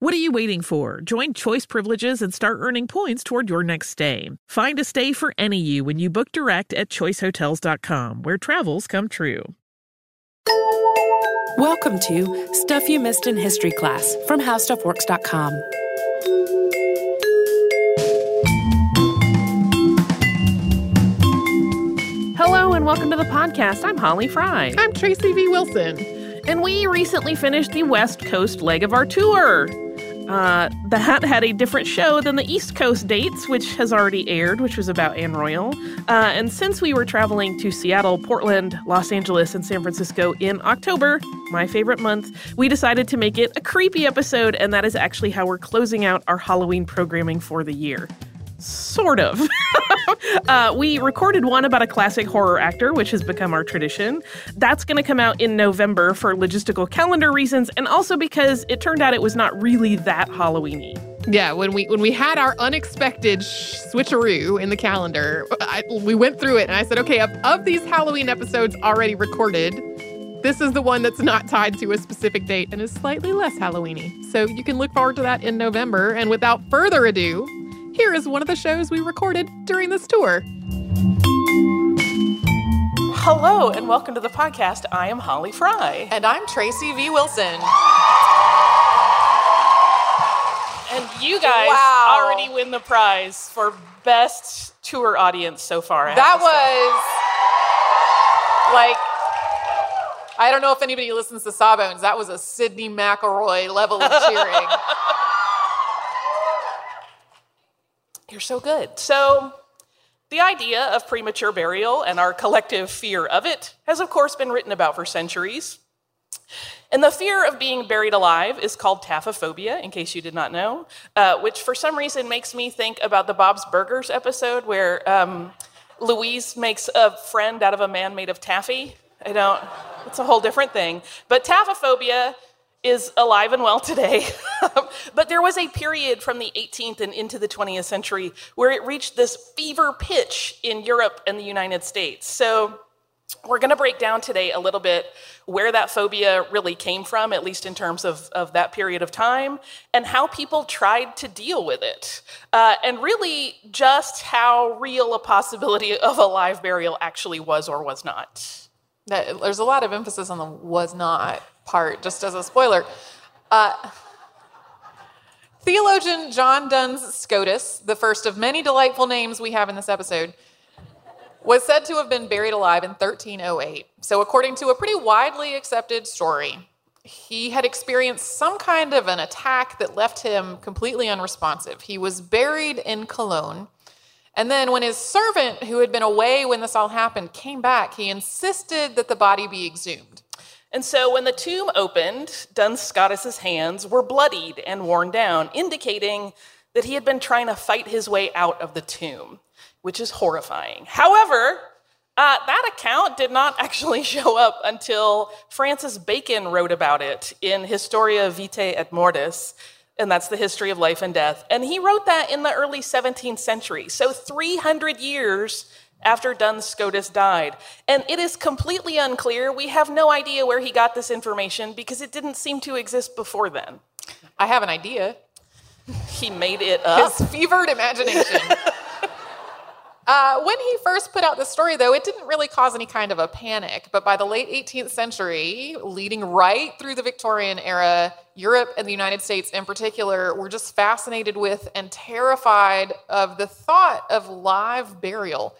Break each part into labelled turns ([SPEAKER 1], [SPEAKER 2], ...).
[SPEAKER 1] What are you waiting for? Join Choice Privileges and start earning points toward your next stay. Find a stay for any you when you book direct at choicehotels.com, where travels come true.
[SPEAKER 2] Welcome to Stuff You Missed in History class from HowStuffWorks.com.
[SPEAKER 1] Hello and welcome to the podcast. I'm Holly Fry.
[SPEAKER 3] I'm Tracy V. Wilson.
[SPEAKER 1] And we recently finished the West Coast leg of our tour. Uh, that had a different show than the East Coast dates, which has already aired, which was about Anne Royall. Uh, and since we were traveling to Seattle, Portland, Los Angeles, and San Francisco in October, my favorite month, we decided to make it a creepy episode, and that is actually how we're closing out our Halloween programming for the year. Sort of. uh, we recorded one about a classic horror actor, which has become our tradition. That's going to come out in November for logistical calendar reasons, and also because it turned out it was not really that Halloweeny.
[SPEAKER 3] Yeah, when we when we had our unexpected switcheroo in the calendar, I, we went through it and I said, okay, of, of these Halloween episodes already recorded, this is the one that's not tied to a specific date and is slightly less Halloweeny. So you can look forward to that in November. And without further ado, here is one of the shows we recorded during this tour.
[SPEAKER 1] Hello, and welcome to the podcast. I am Holly Fry.
[SPEAKER 3] And I'm Tracy V. Wilson.
[SPEAKER 1] And you guys
[SPEAKER 4] Wow.
[SPEAKER 1] already win the prize for best tour audience so far. I
[SPEAKER 4] That was like, I don't know if anybody listens to Sawbones. That was a Sydnee McElroy level of cheering.
[SPEAKER 1] You're so good. So, the idea of premature burial and our collective fear of it has, of course, been written about for centuries. And the fear of being buried alive is called taphophobia, in case you did not know, uh, which for some reason makes me think about the Bob's Burgers episode where um, Louise makes a friend out of a man made of taffy. I don't, it's a whole different thing. But taphophobia is alive and well today. but there was a period from the 18th and into the 20th century where it reached this fever pitch in Europe and the United States. So we're going to break down today a little bit where that phobia really came from, at least in terms of, of that period of time, and how people tried to deal with it. Uh, and really, just how real a possibility of a live burial actually was or was not.
[SPEAKER 4] That- There's a lot of emphasis on the was not part, just as a spoiler. Uh, theologian John Duns Scotus, the first of many delightful names we have in this episode, was said to have been buried alive in 1308. So, according to a pretty widely accepted story, he had experienced some kind of an attack that left him completely unresponsive. He was buried in Cologne, And then when his servant, who had been away when this all happened, came back, he insisted that the body be exhumed.
[SPEAKER 1] And so when the tomb opened, Duns Scotus's hands were bloodied and worn down, indicating that he had been trying to fight his way out of the tomb, which is horrifying. However, uh, that account did not actually show up until Francis Bacon wrote about it in Historia Vitae et Mortis, and that's the history of life and death. And he wrote that in the early 17th century, so 300 years after Duns Scotus died. And it is completely unclear. We have no idea where he got this information because it didn't seem to exist before then.
[SPEAKER 4] I have an idea.
[SPEAKER 1] He made it up.
[SPEAKER 4] His fevered imagination. Uh, when he first put out the story, though, it didn't really cause any kind of a panic. But by the late 18th century, leading right through the Victorian era, Europe and the United States in particular were just fascinated with and terrified of the thought of live burial.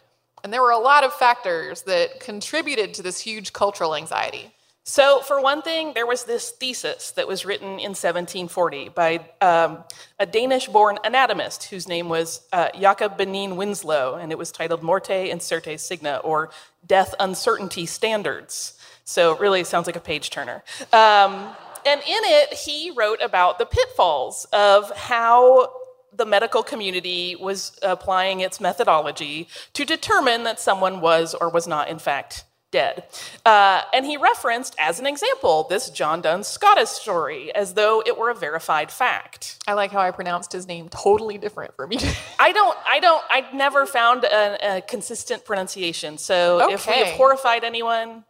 [SPEAKER 4] And there were a lot of factors that contributed to this huge cultural anxiety.
[SPEAKER 1] So, for one thing, there was this thesis that was written in 1740 by um, a Danish born anatomist whose name was uh, Jacob Benin Winslow, and it was titled Morte Incerte Signa, or Death Uncertainty Standards. So, it really sounds like a page turner. Um, and in it, he wrote about the pitfalls of how the medical community was applying its methodology to determine that someone was or was not, in fact, dead. Uh, and he referenced, as an example, this John Duns Scotus story, as though it were a verified fact.
[SPEAKER 4] I like how I pronounced his name totally different from you.
[SPEAKER 1] I don't, I don't, I never found a, a consistent pronunciation. So okay. if we have horrified anyone,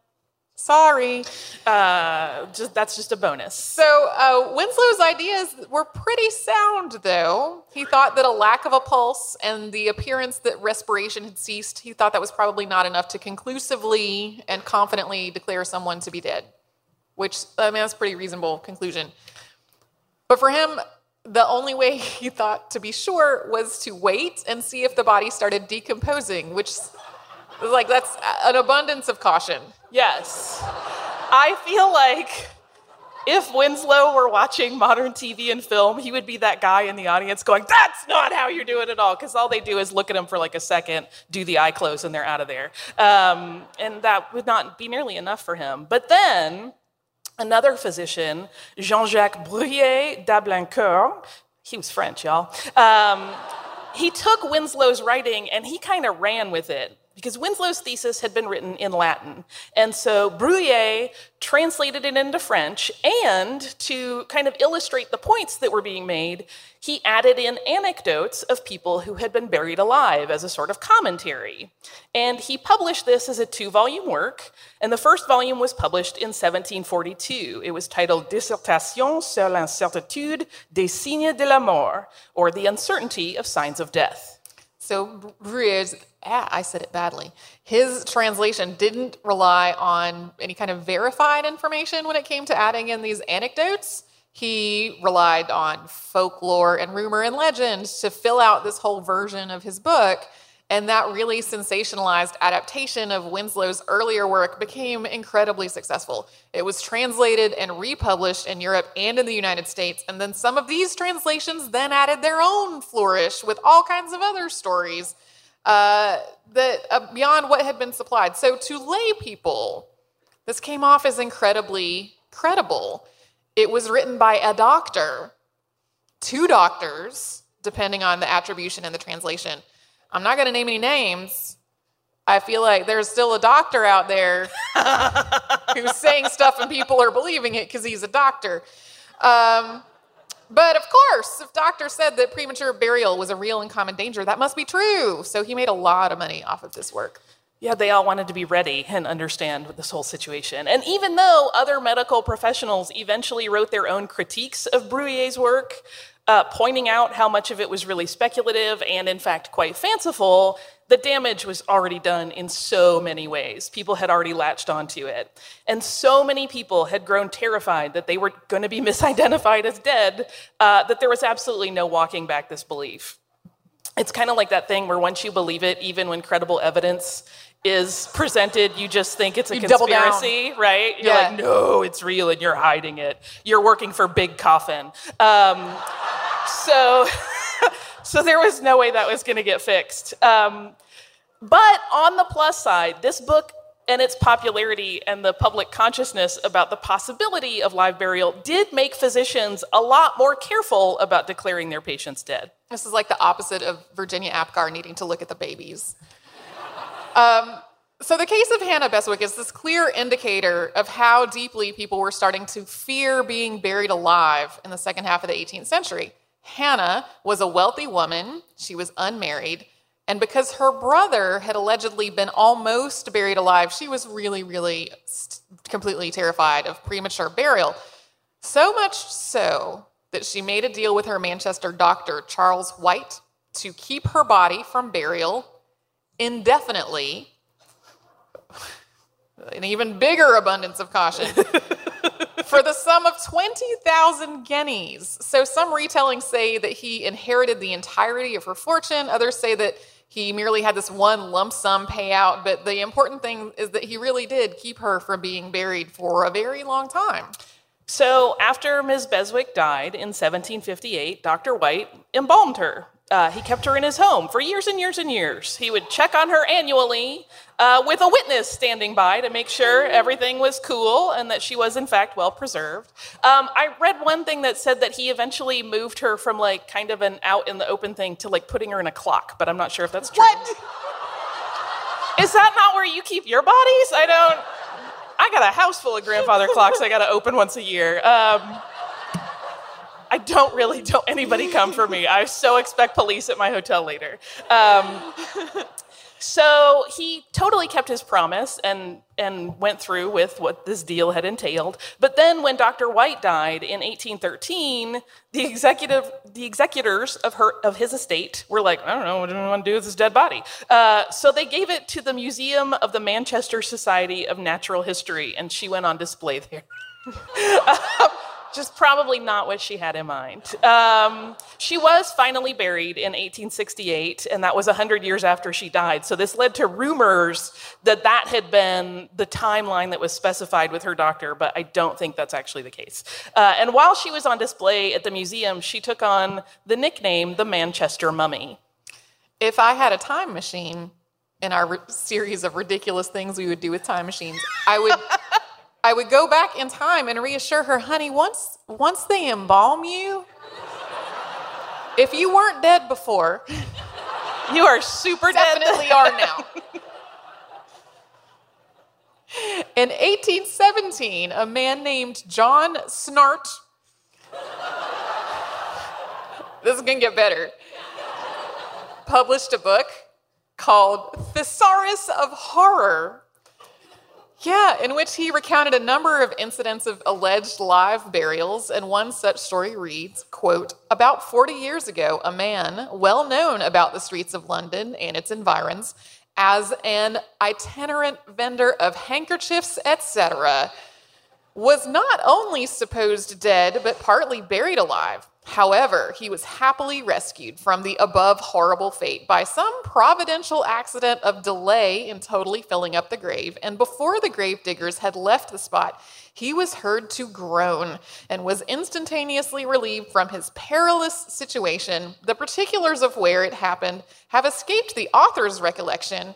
[SPEAKER 4] Sorry.
[SPEAKER 1] Uh, just, that's just a bonus.
[SPEAKER 4] So, uh, Winslow's ideas were pretty sound, though. He thought that a lack of a pulse and the appearance that respiration had ceased, he thought that was probably not enough to conclusively and confidently declare someone to be dead, which, I mean, that's a pretty reasonable conclusion. But for him, the only way he thought to be sure was to wait and see if the body started decomposing, which like that's an abundance of caution.
[SPEAKER 1] Yes. I feel like if Winslow were watching modern TV and film, he would be that guy in the audience going, That's not how you do it at all. Because all they do is look at him for like a second, do the eye close, and they're out of there. Um, and that would not be nearly enough for him. But then another physician, Jean Jacques Bruhier d'Ablaincourt, he was French, y'all. Um, he took Winslow's writing and he kind of ran with it because Winslow's thesis had been written in Latin. And so Bruhier translated it into French, and to kind of illustrate the points that were being made, he added in anecdotes of people who had been buried alive as a sort of commentary. And he published this as a two volume work, and the first volume was published in 1742. It was titled Dissertation sur l'incertitude des signes de la mort, or the uncertainty of signs of death.
[SPEAKER 4] So Bruhier's, I said it badly. His translation didn't rely on any kind of verified information when it came to adding in these anecdotes. He relied on folklore and rumor and legend to fill out this whole version of his book. And that really sensationalized adaptation of Winslow's earlier work became incredibly successful. It was translated and republished in Europe and in the United States. And then some of these translations then added their own flourish with all kinds of other stories uh, that uh, beyond what had been supplied. So to lay people, this came off as incredibly credible. It was written by a doctor, two doctors, depending on the attribution and the translation I'm not going to name any names. I feel like there's still a doctor out there who's saying stuff and people are believing it because he's a doctor. Um, but of course, if doctor said that premature burial was a real and common danger, that must be true. So he made a lot of money off of this work.
[SPEAKER 1] Yeah, they all wanted to be ready and understand this whole situation. And even though other medical professionals eventually wrote their own critiques of Bruhier's work, uh, pointing out how much of it was really speculative and, in fact, quite fanciful, the damage was already done in so many ways. People had already latched onto it. And so many people had grown terrified that they were going to be misidentified as dead uh, that there was absolutely no walking back this belief. It's kind of like that thing where once you believe it, even when credible evidence is presented, you just think it's a
[SPEAKER 4] you
[SPEAKER 1] conspiracy, right? You're yeah. like, no, it's real, and you're hiding it. You're working for Big Coffin. Um, so, so there was no way that was going to get fixed. Um, but on the plus side, this book and its popularity and the public consciousness about the possibility of live burial did make physicians a lot more careful about declaring their patients dead.
[SPEAKER 4] This is like the opposite of Virginia Apgar needing to look at the babies. Um, so, the case of Hannah Beswick is this clear indicator of how deeply people were starting to fear being buried alive in the second half of the 18th century. Hannah was a wealthy woman, she was unmarried, and because her brother had allegedly been almost buried alive, she was really, really completely terrified of premature burial. So much so that she made a deal with her Manchester doctor, Charles White, to keep her body from burial indefinitely. An even bigger abundance of caution. For the sum of 20,000 guineas. So some retellings say that he inherited the entirety of her fortune. Others say that he merely had this one lump sum payout, but the important thing is that he really did keep her from being buried for a very long time.
[SPEAKER 1] So, after Ms. Beswick died in 1758, Dr. White embalmed her uh, he kept her in his home for years and years and years. He would check on her annually uh, with a witness standing by to make sure everything was cool and that she was, in fact, well preserved. Um, I read one thing that said that he eventually moved her from like kind of an out in the open thing to like putting her in a clock, but I'm not sure if that's true.
[SPEAKER 4] What?
[SPEAKER 1] Is that not where you keep your bodies? I don't. I got a house full of grandfather clocks I got to open once a year. Um, I don't really don't anybody come for me. I so expect police at my hotel later. Um, so he totally kept his promise and and went through with what this deal had entailed. But then when Dr. White died in 1813, the executive the executors of her of his estate were like, I don't know, what do we want to do with this dead body? Uh, so they gave it to the Museum of the Manchester Society of Natural History, and she went on display there. um, just probably not what she had in mind. Um, she was finally buried in 1868, and that was 100 years after she died. So this led to rumors that that had been the timeline that was specified with her doctor, but I don't think that's actually the case. Uh, and while she was on display at the museum, she took on the nickname the Manchester Mummy.
[SPEAKER 4] If I had a time machine in our series of ridiculous things we would do with time machines, I would. I would go back in time and reassure her, honey, once, once they embalm you, if you weren't dead before,
[SPEAKER 1] you are super
[SPEAKER 4] definitely
[SPEAKER 1] dead.
[SPEAKER 4] are now. In 1817, a man named John Snart, this is gonna get better, published a book called Thesaurus of Horror yeah, in which he recounted a number of incidents of alleged live burials, and one such story reads, quote, About 40 years ago, a man, well known about the streets of London and its environs, as an itinerant vendor of handkerchiefs, etc., was not only supposed dead, but partly buried alive. However, he was happily rescued from the above horrible fate by some providential accident of delay in totally filling up the grave. And before the grave diggers had left the spot, he was heard to groan and was instantaneously relieved from his perilous situation. The particulars of where it happened have escaped the author's recollection.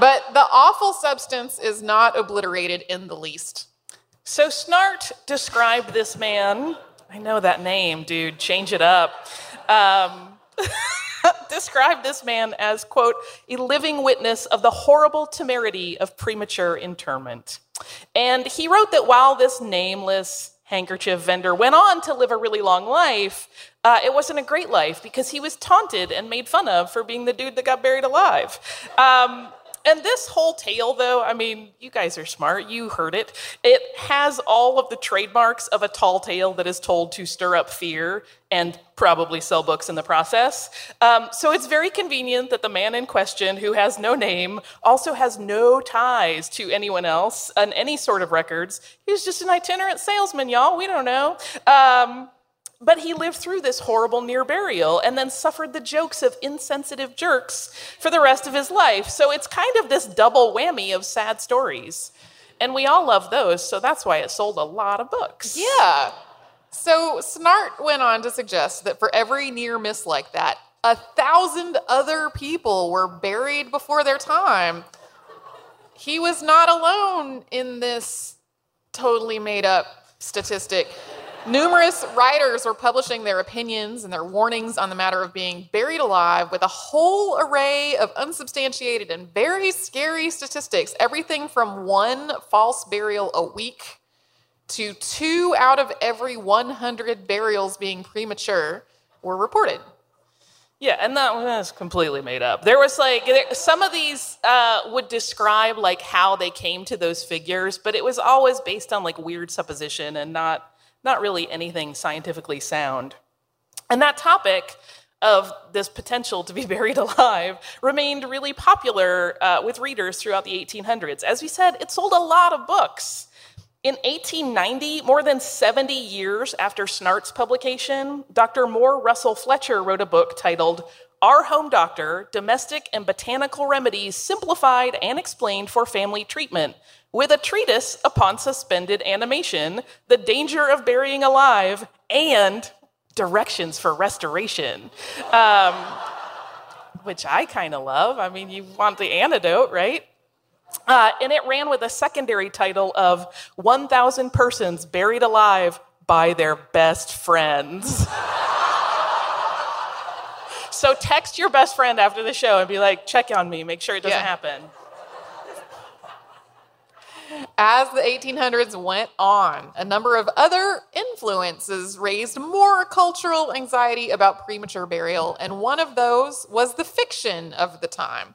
[SPEAKER 4] But the awful substance is not obliterated in the least.
[SPEAKER 1] So Snart described this man. I know that name, dude. Change it up. Um, described this man as, quote, a living witness of the horrible temerity of premature interment. And he wrote that while this nameless handkerchief vendor went on to live a really long life, uh, it wasn't a great life because he was taunted and made fun of for being the dude that got buried alive. Um, and this whole tale, though, I mean, you guys are smart. You heard it. It has all of the trademarks of a tall tale that is told to stir up fear and probably sell books in the process. Um, so it's very convenient that the man in question, who has no name, also has no ties to anyone else and any sort of records. He's just an itinerant salesman, y'all. We don't know. Um, but he lived through this horrible near burial and then suffered the jokes of insensitive jerks for the rest of his life. So it's kind of this double whammy of sad stories. And we all love those, so that's why it sold a lot of books.
[SPEAKER 4] Yeah. So Snart went on to suggest that for every near miss like that, a thousand other people were buried before their time. He was not alone in this totally made up statistic. Numerous writers were publishing their opinions and their warnings on the matter of being buried alive with a whole array of unsubstantiated and very scary statistics. Everything from one false burial a week to two out of every 100 burials being premature were reported.
[SPEAKER 1] Yeah, and that was completely made up. There was like some of these uh, would describe like how they came to those figures, but it was always based on like weird supposition and not not really anything scientifically sound. And that topic of this potential to be buried alive remained really popular uh, with readers throughout the 1800s. As we said, it sold a lot of books. In 1890, more than 70 years after Snart's publication, Dr. Moore Russell Fletcher wrote a book titled Our Home Doctor Domestic and Botanical Remedies Simplified and Explained for Family Treatment, with a treatise upon suspended animation, the danger of burying alive, and directions for restoration. Um, which I kind of love. I mean, you want the antidote, right? Uh, and it ran with a secondary title of 1,000 Persons Buried Alive by Their Best Friends. so text your best friend after the show and be like, check on me, make sure it doesn't
[SPEAKER 4] Yeah.
[SPEAKER 1] happen.
[SPEAKER 4] As the 1800s went on, a number of other influences raised more cultural anxiety about premature burial, and one of those was the fiction of the time.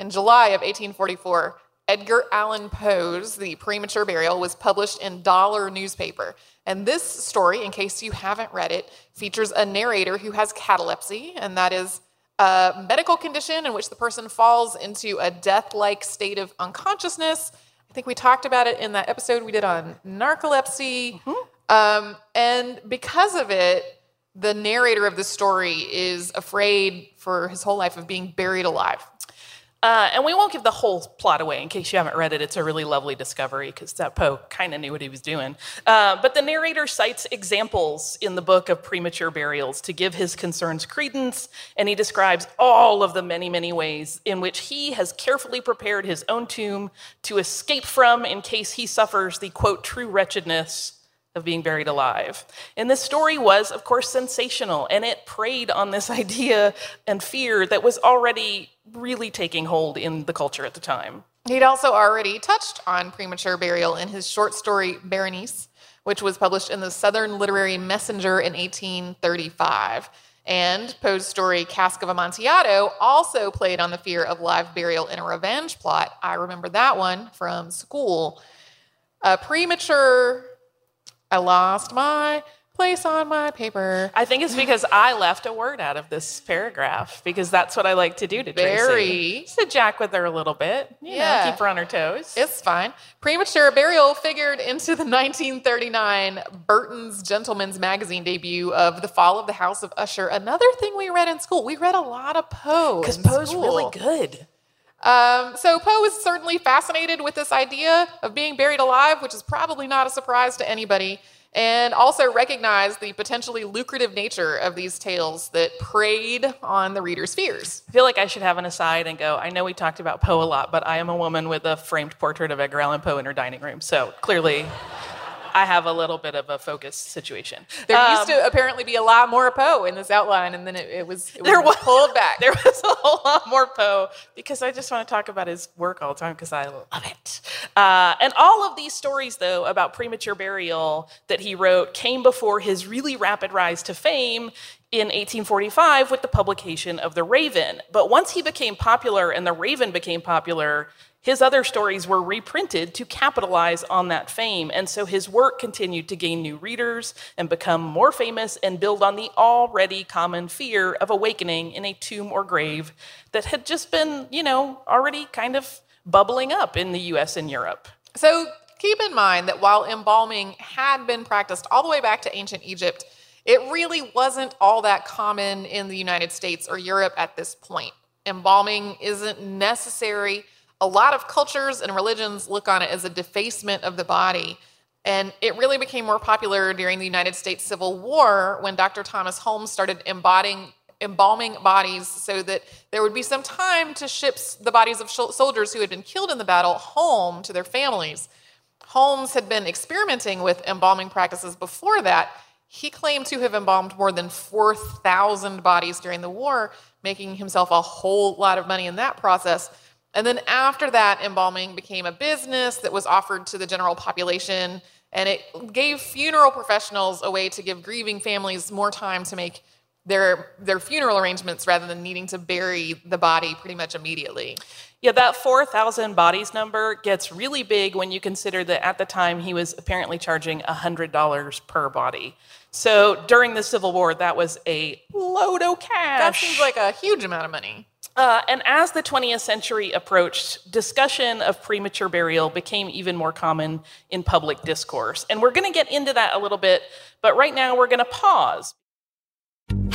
[SPEAKER 4] In July of 1844, Edgar Allan Poe's The Premature Burial was published in Dollar newspaper. And this story, in case you haven't read it, features a narrator who has catalepsy, and that is a medical condition in which the person falls into a death like state of unconsciousness. I think we talked about it in that episode we did on narcolepsy. Um, and because of it, the narrator of the story is afraid for his whole life of being buried alive.
[SPEAKER 1] Uh, and we won't give the whole plot away in case you haven't read it. It's a really lovely discovery because that Poe kind of knew what he was doing. Uh, but the narrator cites examples in the book of premature burials to give his concerns credence, and he describes all of the many, many ways in which he has carefully prepared his own tomb to escape from in case he suffers the quote, true wretchedness of being buried alive. And this story was, of course, sensational, and it preyed on this idea and fear that was already really taking hold in the culture at the time.
[SPEAKER 4] He'd also already touched on premature burial in his short story Berenice, which was published in the Southern Literary Messenger in 1835. And Poe's story Cask of Amontillado also played on the fear of live burial in a revenge plot. I remember that one from school. A premature, I lost my place on my paper.
[SPEAKER 1] I think it's because I left a word out of this paragraph because that's what I like to do to Tracy.
[SPEAKER 4] Bury.
[SPEAKER 1] Just to jack with her a little bit, you
[SPEAKER 4] Yeah.
[SPEAKER 1] know, keep her on her toes.
[SPEAKER 4] It's fine. Premature burial figured into the 1939 Burton's Gentleman's Magazine debut of The Fall of the House of Usher. Another thing we read in school. We read a lot of Poe.
[SPEAKER 1] Because Poe's really good.
[SPEAKER 4] Um, so Poe is certainly fascinated with this idea of being buried alive, which is probably not a surprise to anybody, and also recognized the potentially lucrative nature of these tales that preyed on the reader's fears.
[SPEAKER 1] I feel like I should have an aside and go, I know we talked about Poe a lot, but I am a woman with a framed portrait of Edgar Allan Poe in her dining room. So clearly, I have a little bit of a focus situation.
[SPEAKER 4] There
[SPEAKER 1] Um,
[SPEAKER 4] used to apparently be a lot more Poe in this outline, and then it, it was, it was
[SPEAKER 1] There was-
[SPEAKER 4] pulled back.
[SPEAKER 1] There was a whole lot more Poe because I just want to talk about his work all the time because I love it. Uh, and all of these stories, though, about premature burial that he wrote came before his really rapid rise to fame in 1845 with the publication of The Raven. But once he became popular and The Raven became popular, his other stories were reprinted to capitalize on that fame. And so his work continued to gain new readers and become more famous and build on the already common fear of awakening in a tomb or grave that had just been, you know, already kind of bubbling up in the US and Europe.
[SPEAKER 4] So keep in mind that while embalming had been practiced all the way back to ancient Egypt, it really wasn't all that common in the United States or Europe at this point. Embalming isn't necessary. A lot of cultures and religions look on it as a defacement of the body. And it really became more popular during the United States Civil War when Dr. Thomas Holmes started embodying, embalming bodies so that there would be some time to ship the bodies of soldiers who had been killed in the battle home to their families. Holmes had been experimenting with embalming practices before that. He claimed to have embalmed more than 4,000 bodies during the war, making himself a whole lot of money in that process. And then after that, embalming became a business that was offered to the general population and it gave funeral professionals a way to give grieving families more time to make their their funeral arrangements rather than needing to bury the body pretty much immediately.
[SPEAKER 1] Yeah, that 4,000 bodies number gets really big when you consider that at the time he was apparently charging $100 per body. So during the Civil War, that was a load of cash.
[SPEAKER 4] That seems like a huge amount of money.
[SPEAKER 1] Uh, and as the 20th century approached, discussion of premature burial became even more common in public discourse. And we're going to get into that a little bit, but right now we're going to pause.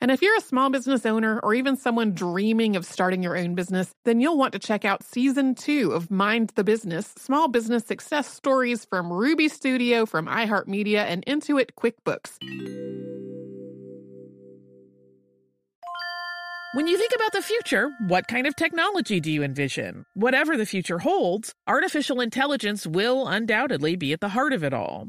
[SPEAKER 3] And if you're a small business owner or even someone dreaming of starting your own business, then you'll want to check out season two of Mind the Business Small Business Success Stories from Ruby Studio, from iHeartMedia, and Intuit QuickBooks.
[SPEAKER 5] When you think about the future, what kind of technology do you envision? Whatever the future holds, artificial intelligence will undoubtedly be at the heart of it all.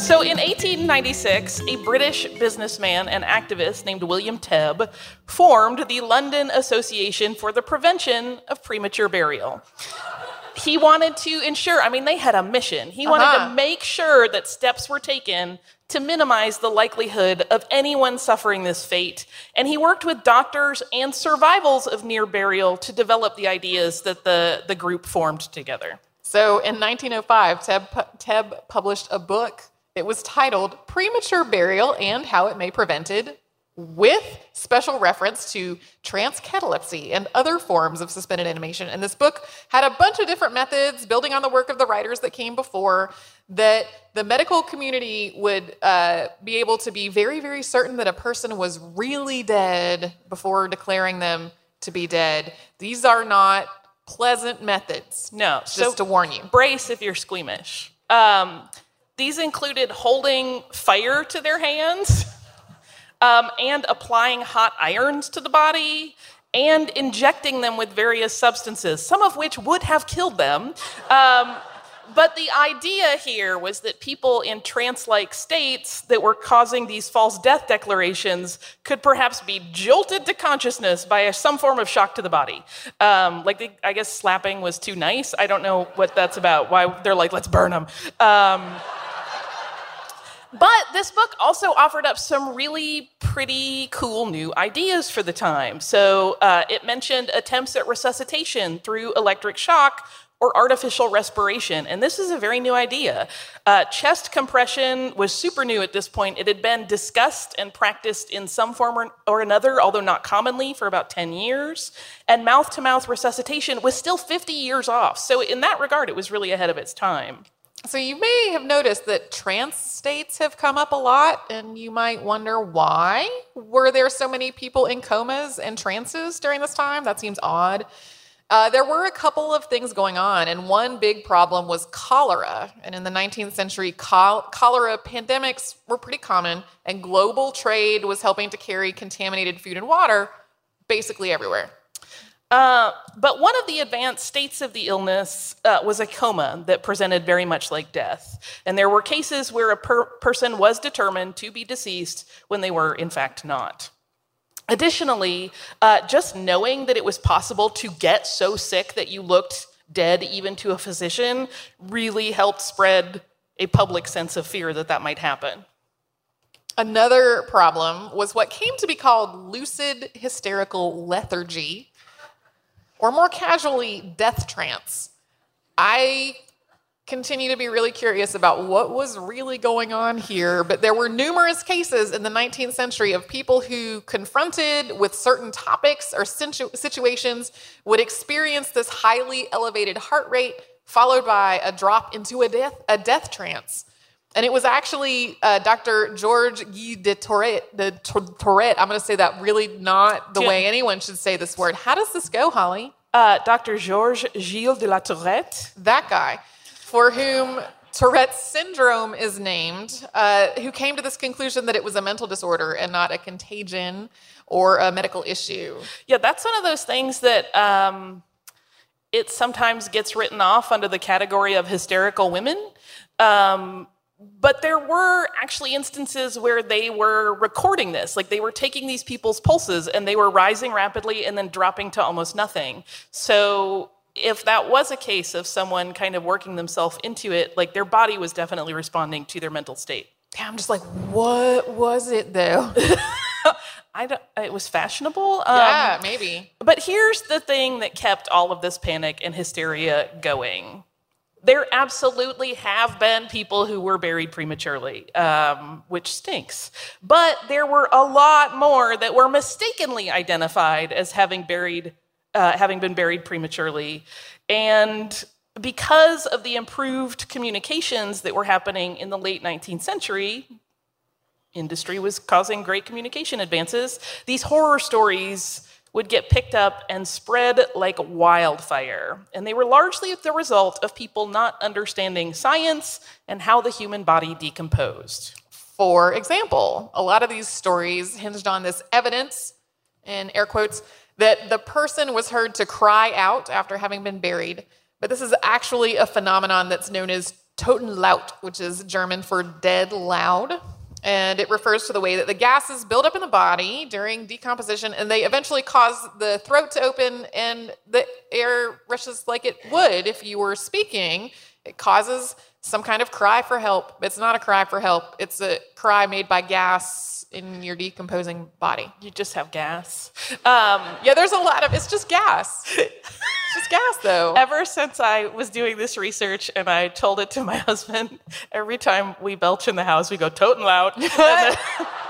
[SPEAKER 1] So in 1896, a British businessman and activist named William Tebb formed the London Association for the Prevention of Premature Burial. He wanted to ensure, I mean, they had a mission. He wanted
[SPEAKER 4] Uh-huh.
[SPEAKER 1] to make sure that steps were taken to minimize the likelihood of anyone suffering this fate. And he worked with doctors and survivals of near burial to develop the ideas that the, the group formed together.
[SPEAKER 4] So in 1905, Tebb, pu- Tebb published a book. It was titled Premature Burial and How It May Prevented, with special reference to trance catalepsy and other forms of suspended animation. And this book had a bunch of different methods, building on the work of the writers that came before, that the medical community would uh, be able to be very, very certain that a person was really dead before declaring them to be dead. These are not pleasant methods.
[SPEAKER 1] No,
[SPEAKER 4] just
[SPEAKER 1] so
[SPEAKER 4] to warn you.
[SPEAKER 1] brace if you're squeamish. Um, these included holding fire to their hands um, and applying hot irons to the body and injecting them with various substances, some of which would have killed them. Um, but the idea here was that people in trance like states that were causing these false death declarations could perhaps be jolted to consciousness by a, some form of shock to the body. Um, like, they, I guess slapping was too nice. I don't know what that's about, why they're like, let's burn them. Um, but this book also offered up some really pretty cool new ideas for the time. So uh, it mentioned attempts at resuscitation through electric shock or artificial respiration. And this is a very new idea. Uh, chest compression was super new at this point. It had been discussed and practiced in some form or, or another, although not commonly, for about 10 years. And mouth to mouth resuscitation was still 50 years off. So, in that regard, it was really ahead of its time.
[SPEAKER 4] So you may have noticed that trance states have come up a lot, and you might wonder why. Were there so many people in comas and trances during this time? That seems odd. Uh, there were a couple of things going on, and one big problem was cholera. And in the 19th century, cholera pandemics were pretty common, and global trade was helping to carry contaminated food and water basically everywhere.
[SPEAKER 1] Uh, but one of the advanced states of the illness uh, was a coma that presented very much like death. And there were cases where a per- person was determined to be deceased when they were, in fact, not. Additionally, uh, just knowing that it was possible to get so sick that you looked dead even to a physician really helped spread a public sense of fear that that might happen.
[SPEAKER 4] Another problem was what came to be called lucid hysterical lethargy, or more casually, death trance. I continue to be really curious about what was really going on here, but there were numerous cases in the 19th century of people who, confronted with certain topics or situ- situations, would experience this highly elevated heart rate followed by a drop into a death, a death trance. And it was actually uh, Dr. George Guy de Tourette, de Tourette. I'm going to say that really not the way anyone should say this word. How does this go, Holly?
[SPEAKER 1] Uh, Dr. Georges Gilles de la Tourette.
[SPEAKER 4] that guy, for whom Tourette's syndrome is named, uh, who came to this conclusion that it was a mental disorder and not a contagion or a medical issue.
[SPEAKER 1] Yeah, that's one of those things that um, it sometimes gets written off under the category of hysterical women. Um, but there were actually instances where they were recording this, like they were taking these people's pulses and they were rising rapidly and then dropping to almost nothing. So if that was a case of someone kind of working themselves into it, like their body was definitely responding to their mental state.
[SPEAKER 4] Yeah, I'm just like, what was it though?
[SPEAKER 1] I don't, it was fashionable. Um,
[SPEAKER 4] yeah, maybe.
[SPEAKER 1] But here's the thing that kept all of this panic and hysteria going. There absolutely have been people who were buried prematurely, um, which stinks. But there were a lot more that were mistakenly identified as having buried, uh, having been buried prematurely, and because of the improved communications that were happening in the late 19th century, industry was causing great communication advances. These horror stories would get picked up and spread like wildfire. And they were largely the result of people not understanding science and how the human body decomposed.
[SPEAKER 4] For example, a lot of these stories hinged on this evidence, in air quotes, that the person was heard to cry out after having been buried. But this is actually a phenomenon that's known as Totenlaut, which is German for dead loud. And it refers to the way that the gases build up in the body during decomposition and they eventually cause the throat to open and the air rushes like it would if you were speaking. It causes some kind of cry for help. It's not a cry for help, it's a cry made by gas in your decomposing body.
[SPEAKER 1] You just have gas. Um,
[SPEAKER 4] Yeah, there's a lot of it's just gas. It's just gas though.
[SPEAKER 1] ever since I was doing this research and I told it to my husband, every time we belch in the house, we go toten loud.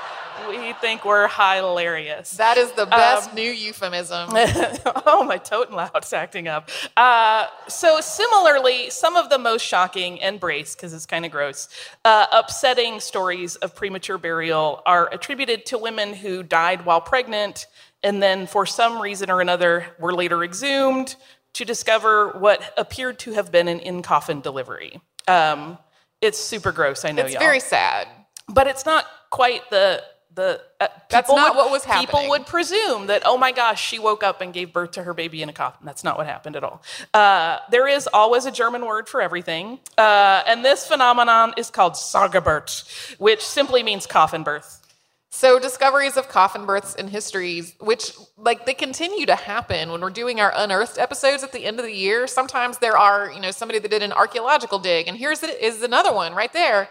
[SPEAKER 1] We think we're hilarious.
[SPEAKER 4] That is the best new euphemism.
[SPEAKER 1] oh, my toten loud's acting up. Uh, so, similarly, some of the most shocking and brace, because it's kind of gross, uh, upsetting stories of premature burial are attributed to women who died while pregnant and then for some reason or another were later exhumed to discover what appeared to have been an in coffin delivery. Um, it's super gross, I know,
[SPEAKER 4] It's
[SPEAKER 1] y'all.
[SPEAKER 4] very sad.
[SPEAKER 1] but it's not quite the the. Uh,
[SPEAKER 4] That's
[SPEAKER 1] people
[SPEAKER 4] not
[SPEAKER 1] would-
[SPEAKER 4] what was happening.
[SPEAKER 1] People would presume that, oh my gosh, she woke up and gave birth to her baby in a coffin. That's not what happened at all. Uh, there is always a German word for everything, uh, and this phenomenon is called Sarggeburt, which simply means coffin birth.
[SPEAKER 4] So discoveries of coffin births in histories, which like they continue to happen when we're doing our unearthed episodes at the end of the year. Sometimes there are, you know, somebody that did an archaeological dig, and here's is another one right there.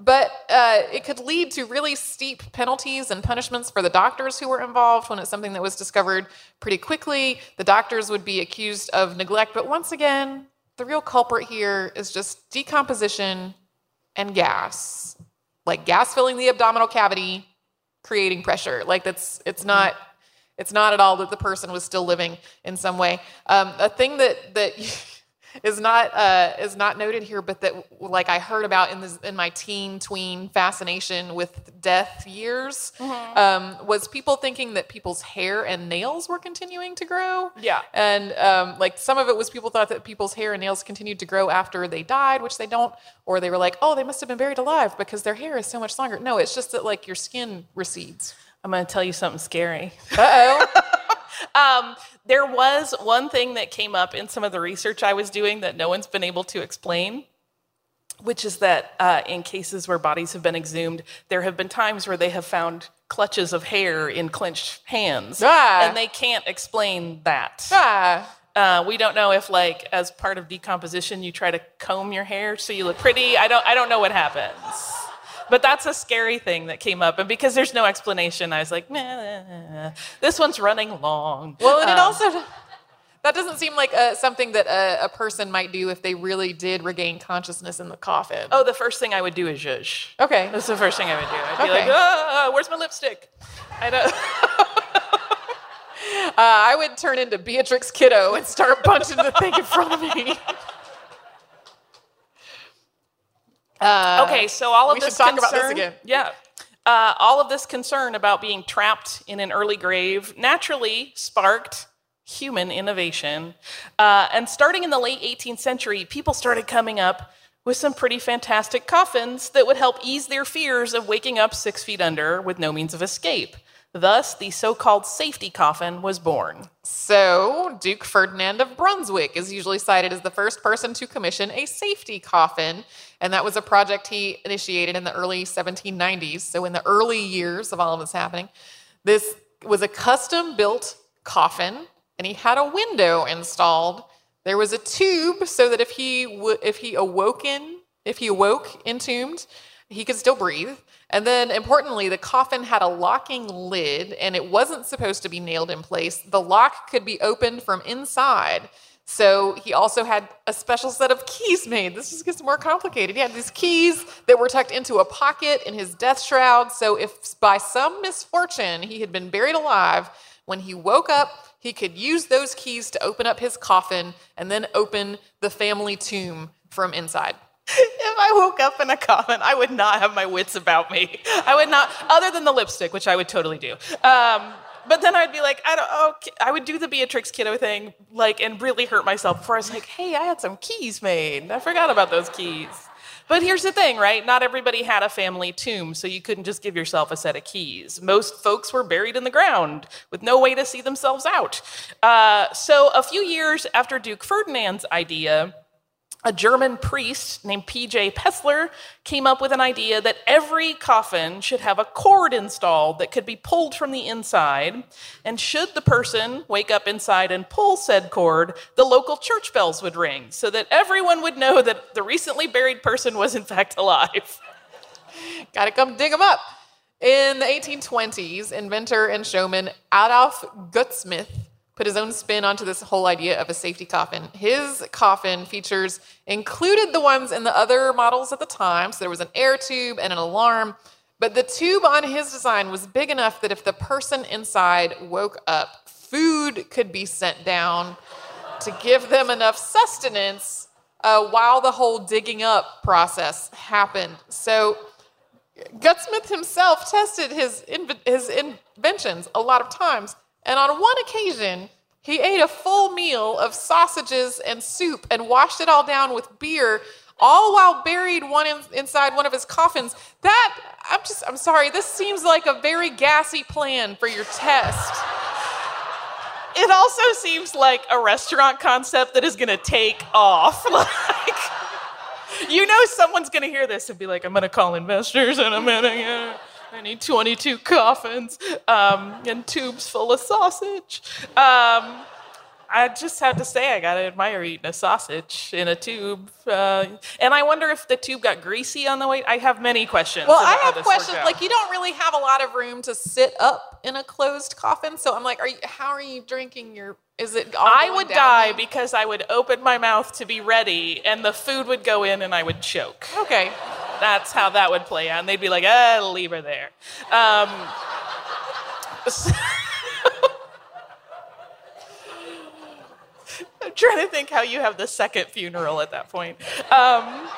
[SPEAKER 4] But uh, it could lead to really steep penalties and punishments for the doctors who were involved when it's something that was discovered pretty quickly. The doctors would be accused of neglect. But once again, the real culprit here is just decomposition and gas, like gas filling the abdominal cavity, creating pressure. Like that's it's not it's not at all that the person was still living in some way. Um, a thing that that is not uh, is not noted here, but that like I heard about in this in my teen tween fascination with death years um, was people thinking that people's hair and nails were continuing to grow.
[SPEAKER 1] Yeah.
[SPEAKER 4] and um, like some of it was people thought that people's hair and nails continued to grow after they died, which they don't, or they were like, oh, they must have been buried alive because their hair is so much longer. No, it's just that like your skin recedes.
[SPEAKER 1] I'm going to tell you something scary.
[SPEAKER 4] Uh oh.
[SPEAKER 1] Um, there was one thing that came up in some of the research I was doing that no one's been able to explain, which is that uh, in cases where bodies have been exhumed, there have been times where they have found clutches of hair in clenched hands,
[SPEAKER 4] Ah.
[SPEAKER 1] and they can't explain that.
[SPEAKER 4] ah.
[SPEAKER 1] Uh, we don't know if, like, as part of decomposition, you try to comb your hair so you look pretty. I don't. I don't know what happens. But that's a scary thing that came up, and because there's no explanation, I was like, Meh, "This one's running long."
[SPEAKER 4] Well, and it
[SPEAKER 1] Um,
[SPEAKER 4] also that doesn't seem like uh, something that a, a person might do if they really did regain consciousness in the coffin.
[SPEAKER 1] Oh, the first thing I would do is zhuzh.
[SPEAKER 4] okay.
[SPEAKER 1] That's the first thing I would do. I'd be like, ah, where's my lipstick? I know.
[SPEAKER 4] Uh, I would turn into Beatrix Kiddo and start punching the thing in front of me. Uh,
[SPEAKER 1] okay, so all of
[SPEAKER 4] we
[SPEAKER 1] this
[SPEAKER 4] should talk about
[SPEAKER 1] concern,
[SPEAKER 4] this again.
[SPEAKER 1] Yeah. Uh, all of this concern about being trapped in an early grave naturally sparked human innovation. Uh, and starting in the late 18th century, people started coming up with some pretty fantastic coffins that would help ease their fears of waking up six feet under with no means of escape. Thus, the so called safety coffin was born.
[SPEAKER 4] So, Duke Ferdinand of Brunswick is usually cited as the first person to commission a safety coffin, and that was a project he initiated in the early 1790s. So, in the early years of all of this happening, this was a custom built coffin, and he had a window installed. There was a tube so that if he w- if he awoken, if he awoke entombed, he could still breathe. And then, importantly, the coffin had a locking lid and it wasn't supposed to be nailed in place. The lock could be opened from inside. So he also had a special set of keys made. This just gets more complicated. He had these keys that were tucked into a pocket in his death shroud. So if by some misfortune he had been buried alive, when he woke up, he could use those keys to open up his coffin and then open the family tomb from inside.
[SPEAKER 1] If I woke up in a coffin, I would not have my wits about me. I would not, other than the lipstick, which I would totally do. Um, but then I'd be like, I don't, oh, I would do the Beatrix Kiddo thing, like, and really hurt myself before I was like, hey, I had some keys made. I forgot about those keys. But here's the thing, right? Not everybody had a family tomb, so you couldn't just give yourself a set of keys. Most folks were buried in the ground with no way to see themselves out. Uh, so a few years after Duke Ferdinand's idea, a German priest named P.J. Pessler came up with an idea that every coffin should have a cord installed that could be pulled from the inside. And should the person wake up inside and pull said cord, the local church bells would ring so that everyone would know that the recently buried person was in fact alive.
[SPEAKER 4] Got to come dig them up. In the 1820s, inventor and showman Adolf Gutsmith put his own spin onto this whole idea of a safety coffin. His coffin features included the ones in the other models at the time, so there was an air tube and an alarm. But the tube on his design was big enough that if the person inside woke up, food could be sent down to give them enough sustenance uh, while the whole digging up process happened. So Gutsmith himself tested his, inv- his inventions a lot of times, And on one occasion, he ate a full meal of sausages and soup and washed it all down with beer, all while buried one in, inside one of his coffins. That, I'm just, I'm sorry, this seems like a very gassy plan for your test.
[SPEAKER 1] It also seems like a restaurant concept that is to take off. Like, you know, someone's to hear this and be like, I'm to call investors I'm going to. I need 22 coffins um, and tubes full of sausage. Um, I just have to say, I gotta admire eating a sausage in a tube. Uh, and I wonder if the tube got greasy on the way. I have many questions.
[SPEAKER 4] Well, I have questions. Like, you don't really have a lot of room to sit up in a closed coffin. So I'm like, are you, how are you drinking your? Is it?
[SPEAKER 1] I would die
[SPEAKER 4] then?
[SPEAKER 1] because I would open my mouth to be ready, and the food would go in, and I would choke.
[SPEAKER 4] Okay.
[SPEAKER 1] That's how that would play out. And they'd be like, ah, leave her there. Um, I'm trying to think how you have the second funeral at that point. Um,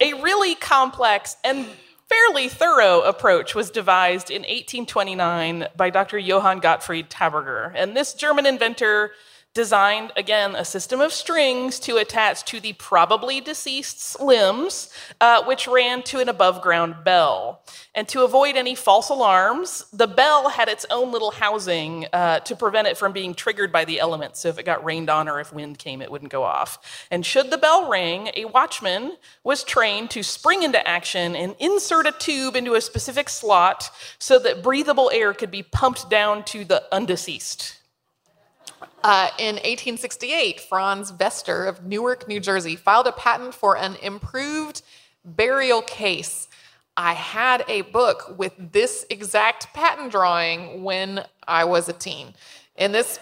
[SPEAKER 1] a really complex and fairly thorough approach was devised in 1829 by Dr. Johann Gottfried Taberger. And this German inventor designed, again, a system of strings to attach to the probably deceased's limbs, uh, which ran to an above ground bell. And to avoid any false alarms, the bell had its own little housing uh, to prevent it from being triggered by the elements. So if it got rained on or if wind came, it wouldn't go off. And should the bell ring, a watchman was trained to spring into action and insert a tube into a specific slot so that breathable air could be pumped down to the undeceased.
[SPEAKER 4] Uh, in 1868, Franz Vester of Newark, New Jersey, filed a patent for an improved burial case. I had a book with this exact patent drawing when I was a teen. And this,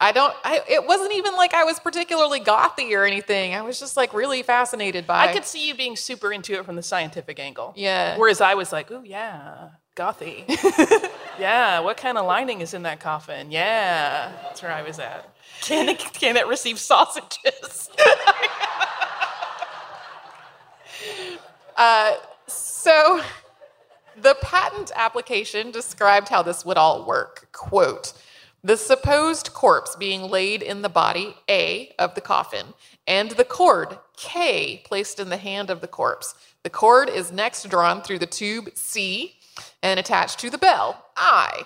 [SPEAKER 4] I don't, I, it wasn't even like I was particularly gothy or anything. I was just like really fascinated by it.
[SPEAKER 1] I could see you being super into it from the scientific angle.
[SPEAKER 4] Yeah.
[SPEAKER 1] Whereas I was like, ooh, yeah, gothy. yeah, what kind of lining is in that coffin? Yeah, that's where I was at. Can it, can it receive sausages?
[SPEAKER 4] Uh, so the patent application described how this would all work. Quote, the supposed corpse being laid in the body, A, of the coffin, and the cord, K, placed in the hand of the corpse. The cord is next drawn through the tube, C, and attached to the bell, I.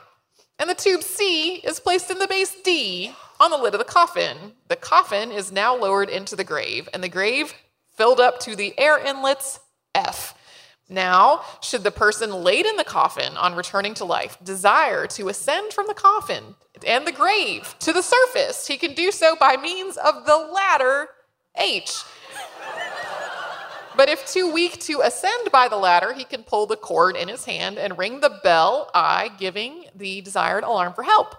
[SPEAKER 4] And the tube C is placed in the base D on the lid of the coffin. The coffin is now lowered into the grave, and the grave filled up to the air inlets, F. Now, should the person laid in the coffin on returning to life desire to ascend from the coffin and the grave to the surface, he can do so by means of the ladder H. But if too weak to ascend by the ladder, he can pull the cord in his hand and ring the bell I, giving the desired alarm for help.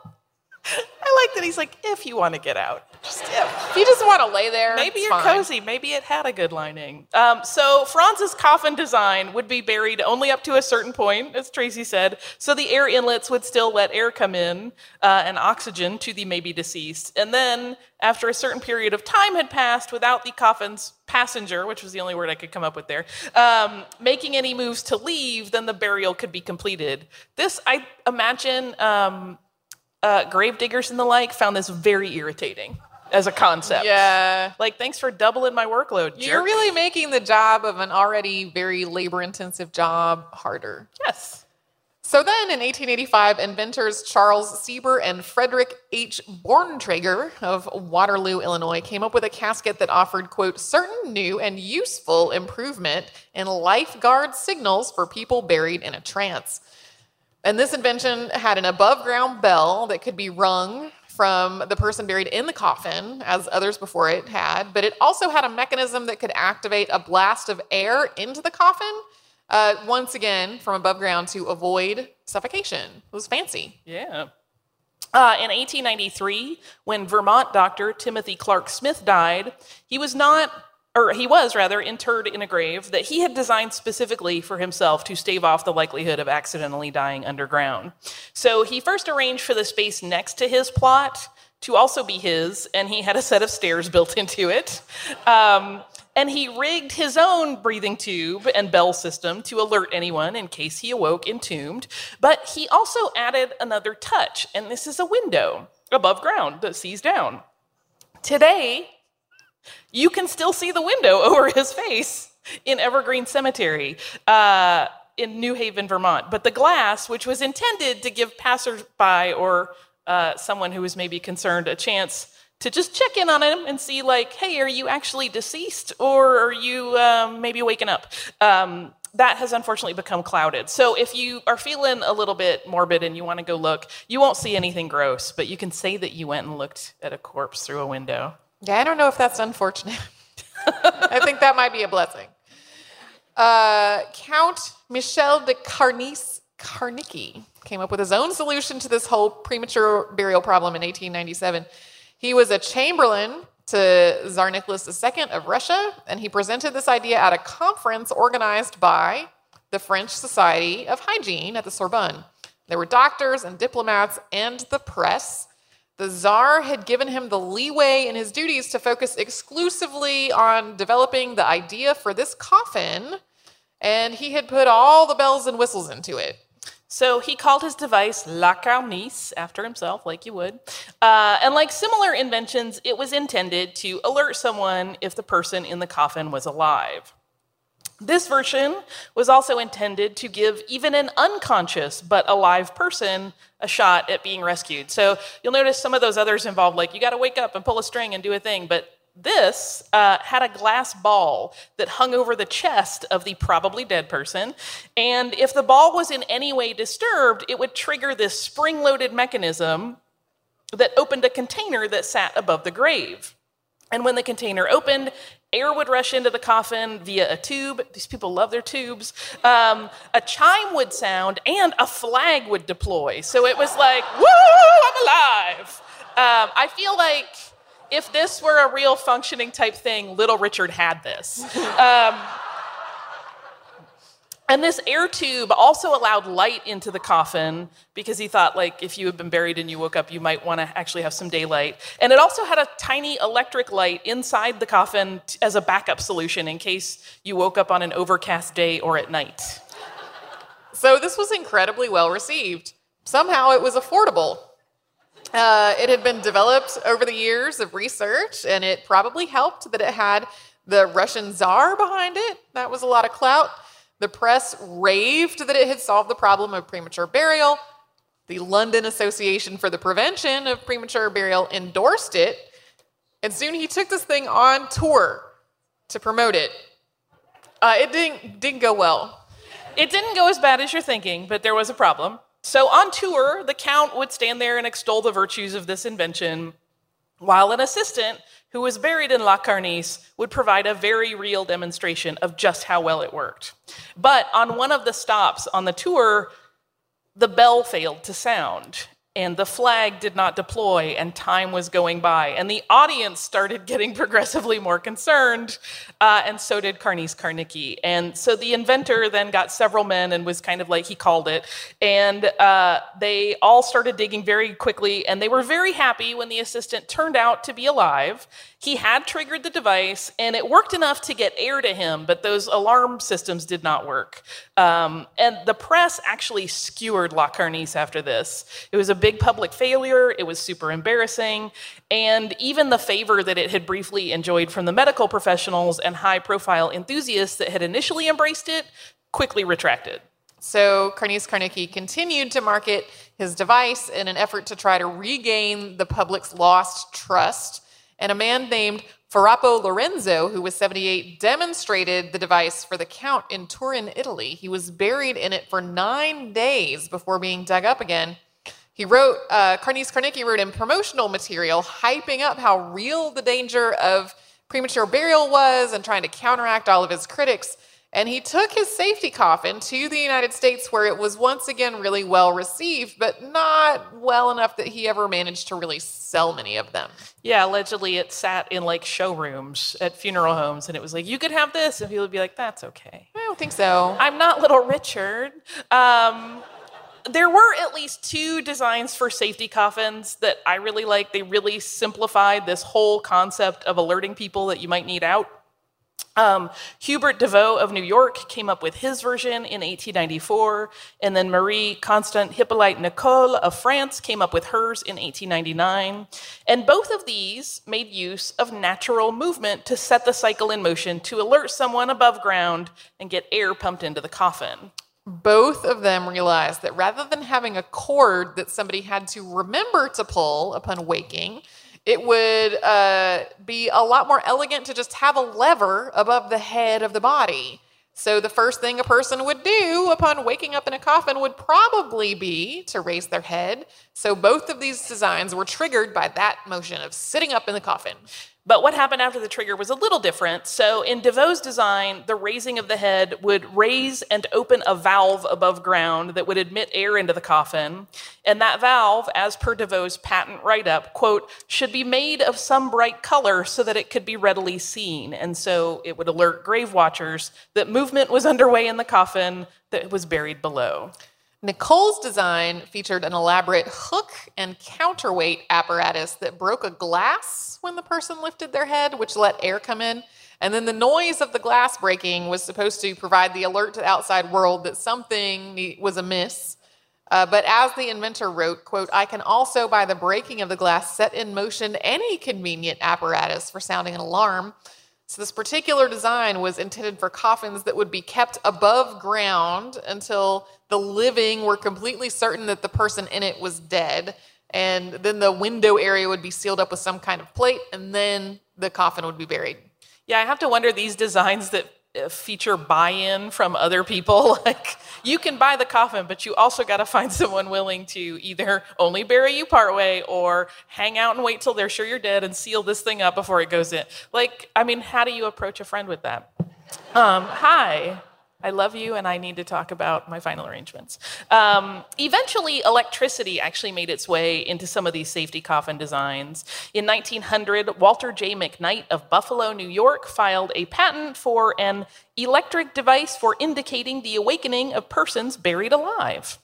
[SPEAKER 1] I like that he's like, if you want to get out, just if.
[SPEAKER 4] If you just want to lay there,
[SPEAKER 1] Maybe
[SPEAKER 4] it's
[SPEAKER 1] you're
[SPEAKER 4] fine.
[SPEAKER 1] cozy. Maybe it had a good lining. Um, so Franz's coffin design would be buried only up to a certain point, as Tracy said. So the air inlets would still let air come in uh, and oxygen to the maybe deceased. And then, after a certain period of time had passed without the coffin's passenger, which was the only word I could come up with there, um, making any moves to leave, then the burial could be completed. This, I imagine. Um, uh, grave diggers and the like found this very irritating as a concept.
[SPEAKER 4] Yeah.
[SPEAKER 1] Like, thanks for doubling my workload.
[SPEAKER 4] You're really making the job of an already very labor intensive job harder.
[SPEAKER 1] yes.
[SPEAKER 4] So then in 1885, inventors Charles Sieber and Frederick H. Borntrager of Waterloo, Illinois, came up with a casket that offered, quote, certain new and useful improvement in lifeguard signals for people buried in a trance. And this invention had an above ground bell that could be rung from the person buried in the coffin, as others before it had, but it also had a mechanism that could activate a blast of air into the coffin, uh, once again from above ground to avoid suffocation. It was fancy.
[SPEAKER 1] Yeah. Uh, in 1893, when Vermont doctor Timothy Clark Smith died, he was not, or he was rather, interred in a grave that he had designed specifically for himself to stave off the likelihood of accidentally dying underground. So he first arranged for the space next to his plot to also be his, and he had a set of stairs built into it. Um, and he rigged his own breathing tube and bell system to alert anyone in case he awoke entombed. But he also added another touch, and this is a window above ground that sees down. Today, you can still see the window over his face in Evergreen Cemetery. Uh, in New Haven, Vermont. But the glass, which was intended to give passersby or uh, someone who was maybe concerned a chance to just check in on him and see, like, hey, are you actually deceased or are you um, maybe waking up? Um, that has unfortunately become clouded. So if you are feeling a little bit morbid and you want to go look, you won't see anything gross, but you can say that you went and looked at a corpse through a window.
[SPEAKER 4] Yeah, I don't know if that's unfortunate. I think that might be a blessing. Uh, Count Michel de Karnice Karnicki came up with his own solution to this whole premature burial problem in 1897. He was a chamberlain to Tsar Nicholas II of Russia, and he presented this idea at a conference organized by the French Society of Hygiene at the Sorbonne. There were doctors and diplomats and the press. The czar had given him the leeway in his duties to focus exclusively on developing the idea for this coffin, and he had put all the bells and whistles into it.
[SPEAKER 1] So he called his device La Karnice, after himself, like you would. Uh, and like similar inventions, it was intended to alert someone if the person in the coffin was alive. This version was also intended to give even an unconscious but alive person a shot at being rescued. So you'll notice some of those others involved, like you got to wake up and pull a string and do a thing, but this uh, had a glass ball that hung over the chest of the probably dead person. And if the ball was in any way disturbed, it would trigger this spring loaded mechanism that opened a container that sat above the grave. And when the container opened, air would rush into the coffin via a tube. These people love their tubes. Um, a chime would sound, and a flag would deploy. So it was like, woo, I'm alive. Um, I feel like if this were a real functioning type thing, Little Richard had this. Um, and this air tube also allowed light into the coffin because he thought, like, if you had been buried and you woke up, you might want to actually have some daylight. And it also had a tiny electric light inside the coffin as a backup solution in case you woke up on an overcast day or at night.
[SPEAKER 4] So this was incredibly well received. Somehow it was affordable. Uh, it had been developed over the years of research, and it probably helped that it had the Russian czar behind it. That was a lot of clout. The press raved that it had solved the problem of premature burial. The London Association for the Prevention of Premature Burial endorsed it. And soon he took this thing on tour to promote it. Uh, it didn't, didn't go well.
[SPEAKER 1] It didn't go as bad as you're thinking, but there was a problem. So on tour, the count would stand there and extol the virtues of this invention, while an assistant who was buried in La Karnice would provide a very real demonstration of just how well it worked. But on one of the stops on the tour, the bell failed to sound and the flag did not deploy and time was going by. And the audience started getting progressively more concerned uh, and so did Karnice Karnicki and so the inventor then got several men and was kind of like he called it. And uh, they all started digging very quickly and they were very happy when the assistant turned out to be alive he had triggered the device and it worked enough to get air to him but those alarm systems did not work um, and the press actually skewered la Karnice after this it was a big public failure. It was super embarrassing. And even the favor that it had briefly enjoyed from the medical professionals and high profile enthusiasts that had initially embraced it quickly retracted.
[SPEAKER 4] So Karnice Karnicki continued to market his device in an effort to try to regain the public's lost trust. And a man named Farrapo Lorenzo, who was 78, demonstrated the device for the Count in Turin, Italy. He was buried in it for nine days before being dug up again. He wrote, uh, Karnice Karnicki wrote in promotional material hyping up how real the danger of premature burial was and trying to counteract all of his critics. And he took his safety coffin to the United States where it was once again really well received, but not well enough that he ever managed to really sell many of them.
[SPEAKER 1] Yeah, allegedly it sat in like showrooms at funeral homes and it was like, you could have this. And people would be like, that's okay.
[SPEAKER 4] I don't think so.
[SPEAKER 1] I'm not little Richard. Um, there were at least two designs for safety coffins that I really like. They really simplified this whole concept of alerting people that you might need out. Um, Hubert Deveau of New York came up with his version in 1894, and then Marie Constant Hippolyte Nicole of France came up with hers in 1899. And both of these made use of natural movement to set the cycle in motion to alert someone above ground and get air pumped into the coffin.
[SPEAKER 4] Both of them realized that rather than having a cord that somebody had to remember to pull upon waking, it would uh, be a lot more elegant to just have a lever above the head of the body. So, the first thing a person would do upon waking up in a coffin would probably be to raise their head. So, both of these designs were triggered by that motion of sitting up in the coffin.
[SPEAKER 1] But what happened after the trigger was a little different. So in Deveau's design, the raising of the head would raise and open a valve above ground that would admit air into the coffin. And that valve, as per Deveau's patent write up, quote, should be made of some bright color so that it could be readily seen. And so it would alert grave watchers that movement was underway in the coffin that was buried below.
[SPEAKER 4] Nicole's design featured an elaborate hook and counterweight apparatus that broke a glass when the person lifted their head, which let air come in. And then the noise of the glass breaking was supposed to provide the alert to the outside world that something was amiss. Uh, but as the inventor wrote, quote, I can also, by the breaking of the glass, set in motion any convenient apparatus for sounding an alarm. So, this particular design was intended for coffins that would be kept above ground until the living were completely certain that the person in it was dead. And then the window area would be sealed up with some kind of plate, and then the coffin would be buried.
[SPEAKER 1] Yeah, I have to wonder these designs that feature buy-in from other people. Like you can buy the coffin but you also got to find someone willing to either only bury you partway or hang out and wait till they're sure you're dead and seal this thing up before it goes in. Like i mean how do you approach a friend with that? Um, hi I love you, and I need to talk about my final arrangements. Um, eventually, electricity actually made its way into some of these safety coffin designs. In 1900, Walter J. McKnight of Buffalo, New York, filed a patent for an electric device for indicating the awakening of persons buried alive.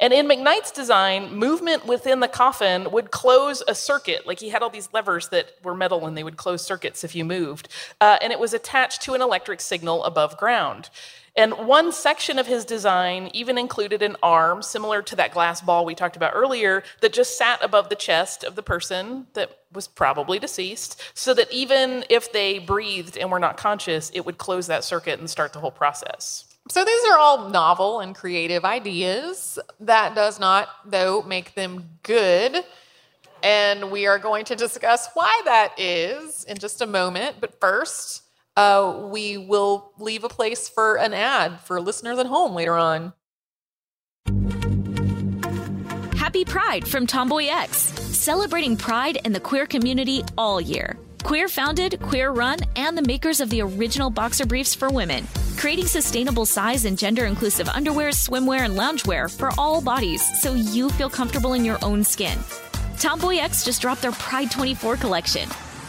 [SPEAKER 1] And in McKnight's design, movement within the coffin would close a circuit. Like he had all these levers that were metal and they would close circuits if you moved. Uh, and it was attached to an electric signal above ground. And one section of his design even included an arm similar to that glass ball we talked about earlier that just sat above the chest of the person that was probably deceased, so that even if they breathed and were not conscious, it would close that circuit and start the whole process.
[SPEAKER 4] So these are all novel and creative ideas. That does not, though, make them good. And we are going to discuss why that is in just a moment. But first, uh, we will leave a place for an ad for listeners at home later on.
[SPEAKER 6] Happy Pride from Tomboy X, celebrating pride in the queer community all year. Queer founded, queer run, and the makers of the original boxer briefs for women, creating sustainable size and gender inclusive underwear, swimwear, and loungewear for all bodies so you feel comfortable in your own skin. Tomboy X just dropped their Pride 24 collection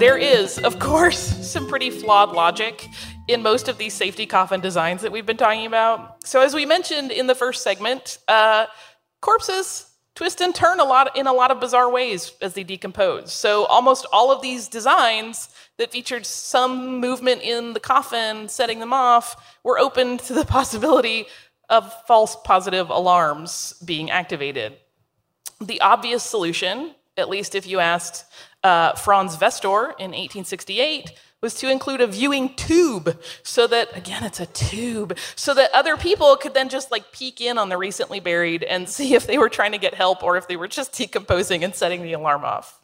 [SPEAKER 1] There is, of course, some pretty flawed logic in most of these safety coffin designs that we've been talking about. So, as we mentioned in the first segment, uh, corpses twist and turn a lot in a lot of bizarre ways as they decompose. So, almost all of these designs that featured some movement in the coffin setting them off were open to the possibility of false positive alarms being activated. The obvious solution, at least if you asked uh, Franz Vester in 1868, was to include a viewing tube so that, again, it's a tube, so that other people could then just like peek in on the recently buried and see if they were trying to get help or if they were just decomposing and setting the alarm off.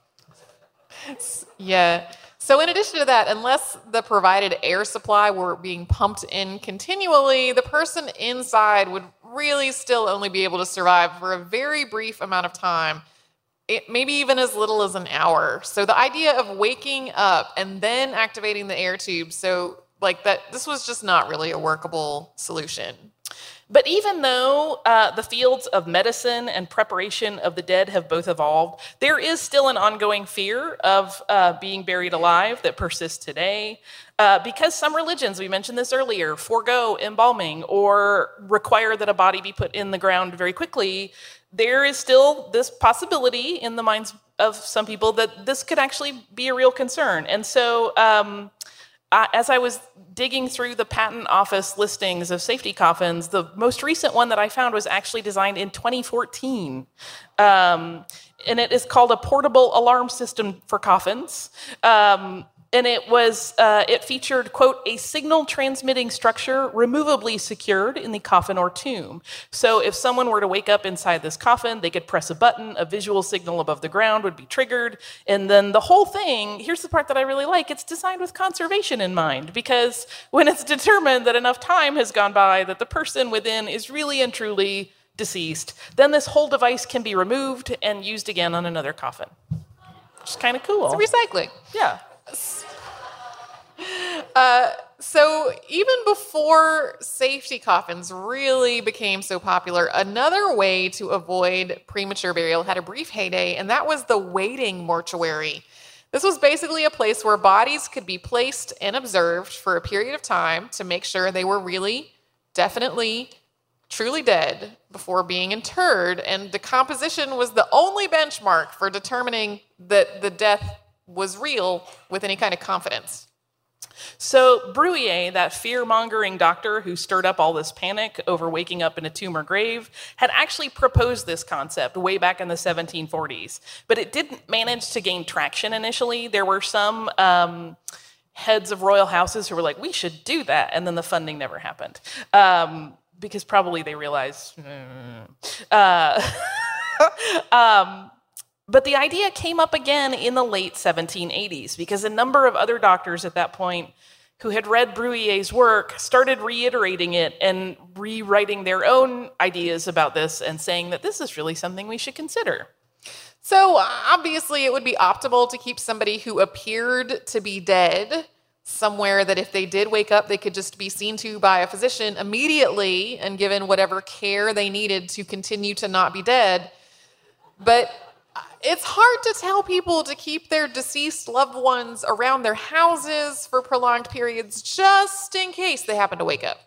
[SPEAKER 4] Yeah. So, in addition to that, unless the provided air supply were being pumped in continually, the person inside would really still only be able to survive for a very brief amount of time, it, maybe even as little as an hour. So, the idea of waking up and then activating the air tube, so like that, this was just not really a workable solution.
[SPEAKER 1] But even though uh, the fields of medicine and preparation of the dead have both evolved, there is still an ongoing fear of uh, being buried alive that persists today. Uh, because some religions, we mentioned this earlier, forego embalming or require that a body be put in the ground very quickly, there is still this possibility in the minds of some people that this could actually be a real concern. And so, um, uh, as I was digging through the patent office listings of safety coffins, the most recent one that I found was actually designed in 2014. Um, and it is called a portable alarm system for coffins. Um, and it was uh, it featured quote a signal transmitting structure removably secured in the coffin or tomb. So if someone were to wake up inside this coffin they could press a button a visual signal above the ground would be triggered and then the whole thing here's the part that i really like it's designed with conservation in mind because when it's determined that enough time has gone by that the person within is really and truly deceased then this whole device can be removed and used again on another coffin. Which is kind of cool.
[SPEAKER 4] It's recycling.
[SPEAKER 1] yeah
[SPEAKER 4] Uh, so even before safety coffins really became so popular, another way to avoid premature burial had a brief heyday, and that was the waiting mortuary. This was basically a place where bodies could be placed and observed for a period of time to make sure they were really, definitely, truly dead before being interred. And decomposition was the only benchmark for determining that the death was real with any kind of confidence.
[SPEAKER 1] So, Bruhier, that fear mongering doctor who stirred up all this panic over waking up in a tomb or grave, had actually proposed this concept way back in the 1740s. But it didn't manage to gain traction initially. There were some. Um, heads of royal houses who were like, we should do that. And then the funding never happened. Um, because probably they realized. Mm. Uh, um, but the idea came up again in the late 1780s because a number of other doctors at that point who had read Bruhier's work, started reiterating it and rewriting their own ideas about this and saying that this is really something we should consider.
[SPEAKER 4] So, obviously, it would be optimal to keep somebody who appeared to be dead somewhere that if they did wake up, they could just be seen to by a physician immediately and given whatever care they needed to continue to not be dead. But it's hard to tell people to keep their deceased loved ones around their houses for prolonged periods just in case they happen to wake up.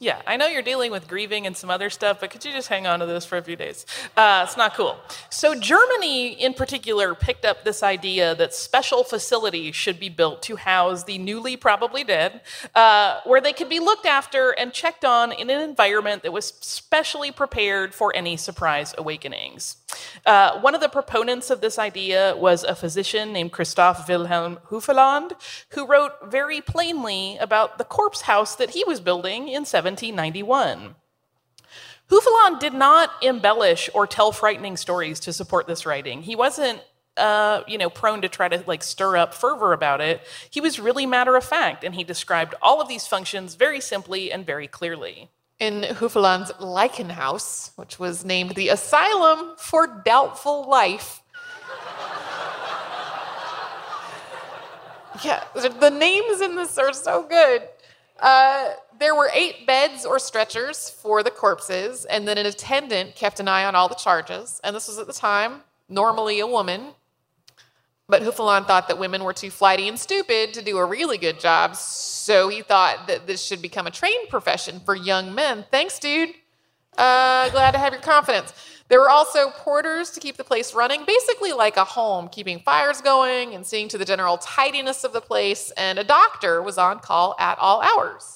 [SPEAKER 1] Yeah, I know you're dealing with grieving and some other stuff, but could you just hang on to this for a few days? Uh, it's not cool. So, Germany in particular picked up this idea that special facilities should be built to house the newly probably dead, uh, where they could be looked after and checked on in an environment that was specially prepared for any surprise awakenings. Uh, one of the proponents of this idea was a physician named Christoph Wilhelm Hufeland, who wrote very plainly about the corpse house that he was building in 1791. Hufeland did not embellish or tell frightening stories to support this writing. He wasn't uh, you know, prone to try to like stir up fervor about it. He was really matter of fact, and he described all of these functions very simply and very clearly.
[SPEAKER 4] In Hufeland's Leichenhaus, which was named the Asylum for Doubtful Life. yeah, the names in this are so good. Uh, there were eight beds or stretchers for the corpses, and then an attendant kept an eye on all the charges. And this was at the time normally a woman. But Hufeland thought that women were too flighty and stupid to do a really good job, so he thought that this should become a trained profession for young men. Thanks, dude. Uh, glad to have your confidence. There were also porters to keep the place running, basically like a home, keeping fires going and seeing to the general tidiness of the place, and a doctor was on call at all hours.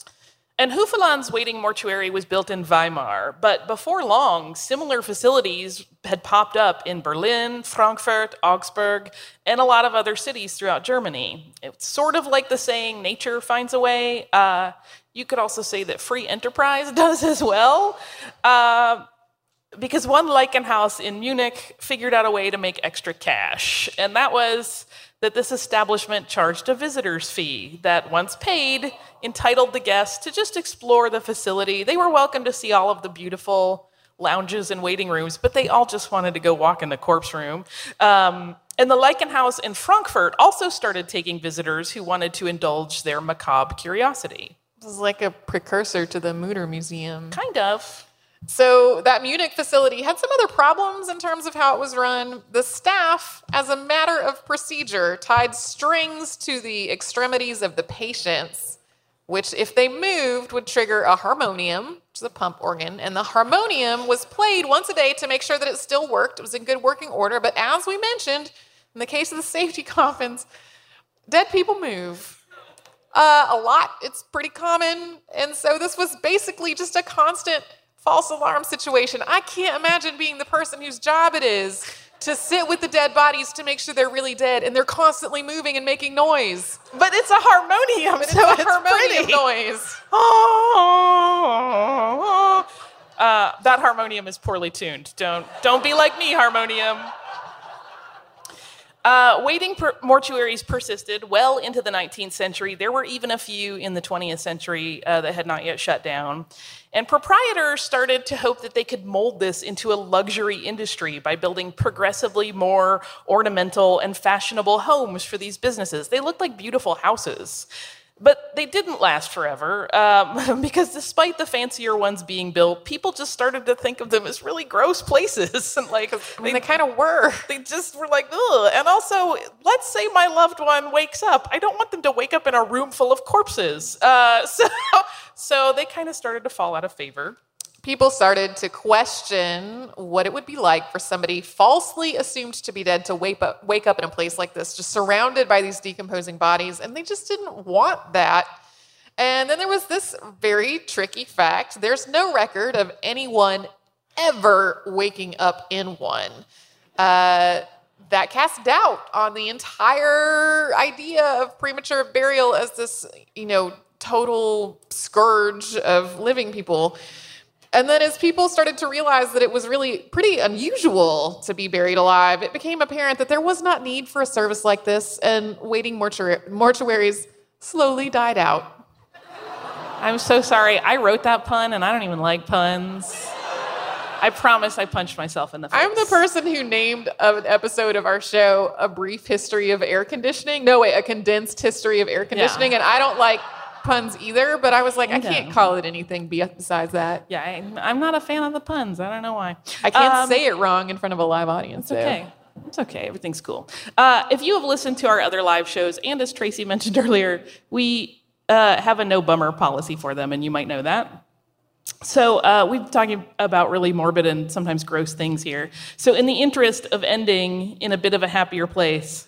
[SPEAKER 1] And Hufeland's waiting mortuary was built in Weimar, but before long, similar facilities had popped up in Berlin, Frankfurt, Augsburg, and a lot of other cities throughout Germany. It's sort of like the saying, nature finds a way. Uh, you could also say that free enterprise does as well. Uh, because one Leichenhaus in Munich figured out a way to make extra cash, and that was that this establishment charged a visitor's fee that, once paid, entitled the guests to just explore the facility. They were welcome to see all of the beautiful lounges and waiting rooms, but they all just wanted to go walk in the corpse room. Um, and the Leichenhaus in Frankfurt also started taking visitors who wanted to indulge their macabre curiosity.
[SPEAKER 4] This is like a precursor to the Mutter Museum.
[SPEAKER 1] Kind of.
[SPEAKER 4] So that Munich facility had some other problems in terms of how it was run. The staff, as a matter of procedure, tied strings to the extremities of the patients, which, if they moved, would trigger a harmonium, which is a pump organ. And the harmonium was played once a day to make sure that it still worked. It was in good working order. But as we mentioned, in the case of the safety coffins, dead people move. Uh, a lot. It's pretty common. And so this was basically just a constant false alarm situation. I can't imagine being the person whose job it is to sit with the dead bodies to make sure they're really dead and they're constantly moving and making noise.
[SPEAKER 1] But it's a harmonium, so
[SPEAKER 4] it's a
[SPEAKER 1] it's
[SPEAKER 4] harmonium
[SPEAKER 1] pretty.
[SPEAKER 4] noise.
[SPEAKER 1] Uh, that harmonium is poorly tuned. Don't don't be like me, harmonium. Uh, waiting per- mortuaries persisted well into the 19th century. There were even a few in the 20th century uh, that had not yet shut down. And proprietors started to hope that they could mold this into a luxury industry by building progressively more ornamental and fashionable homes for these businesses. They looked like beautiful houses. But they didn't last forever um, because despite the fancier ones being built, people just started to think of them as really gross places. and like,
[SPEAKER 4] I mean, they kind of were.
[SPEAKER 1] they just were like, ugh. And also, let's say my loved one wakes up. I don't want them to wake up in a room full of corpses. Uh, so, so they kind of started to fall out of favor.
[SPEAKER 4] People started to question what it would be like for somebody falsely assumed to be dead to wake up, wake up in a place like this, just surrounded by these decomposing bodies, and they just didn't want that. And then there was this very tricky fact there's no record of anyone ever waking up in one. Uh, that cast doubt on the entire idea of premature burial as this, you know, total scourge of living people. And then, as people started to realize that it was really pretty unusual to be buried alive, it became apparent that there was not need for a service like this, and waiting mortuar- mortuaries slowly died out.
[SPEAKER 1] I'm so sorry. I wrote that pun and I don't even like puns. I promise I punched myself in the face.
[SPEAKER 4] I'm the person who named an episode of our show A Brief History of Air Conditioning. No, wait, a condensed history of air conditioning. And I don't like puns either, but I was like, I can't call it anything besides that.
[SPEAKER 1] Yeah, I, am not a fan of the puns. I don't know why.
[SPEAKER 4] I can't um, say it wrong in front of a live audience.
[SPEAKER 1] It's okay. It's okay. Everything's cool. Uh, if you have listened to our other live shows, and as Tracy mentioned earlier, we uh, have a no bummer policy for them, and you might know that. So uh, we've been talking about really morbid and sometimes gross things here. So in the interest of ending in a bit of a happier place,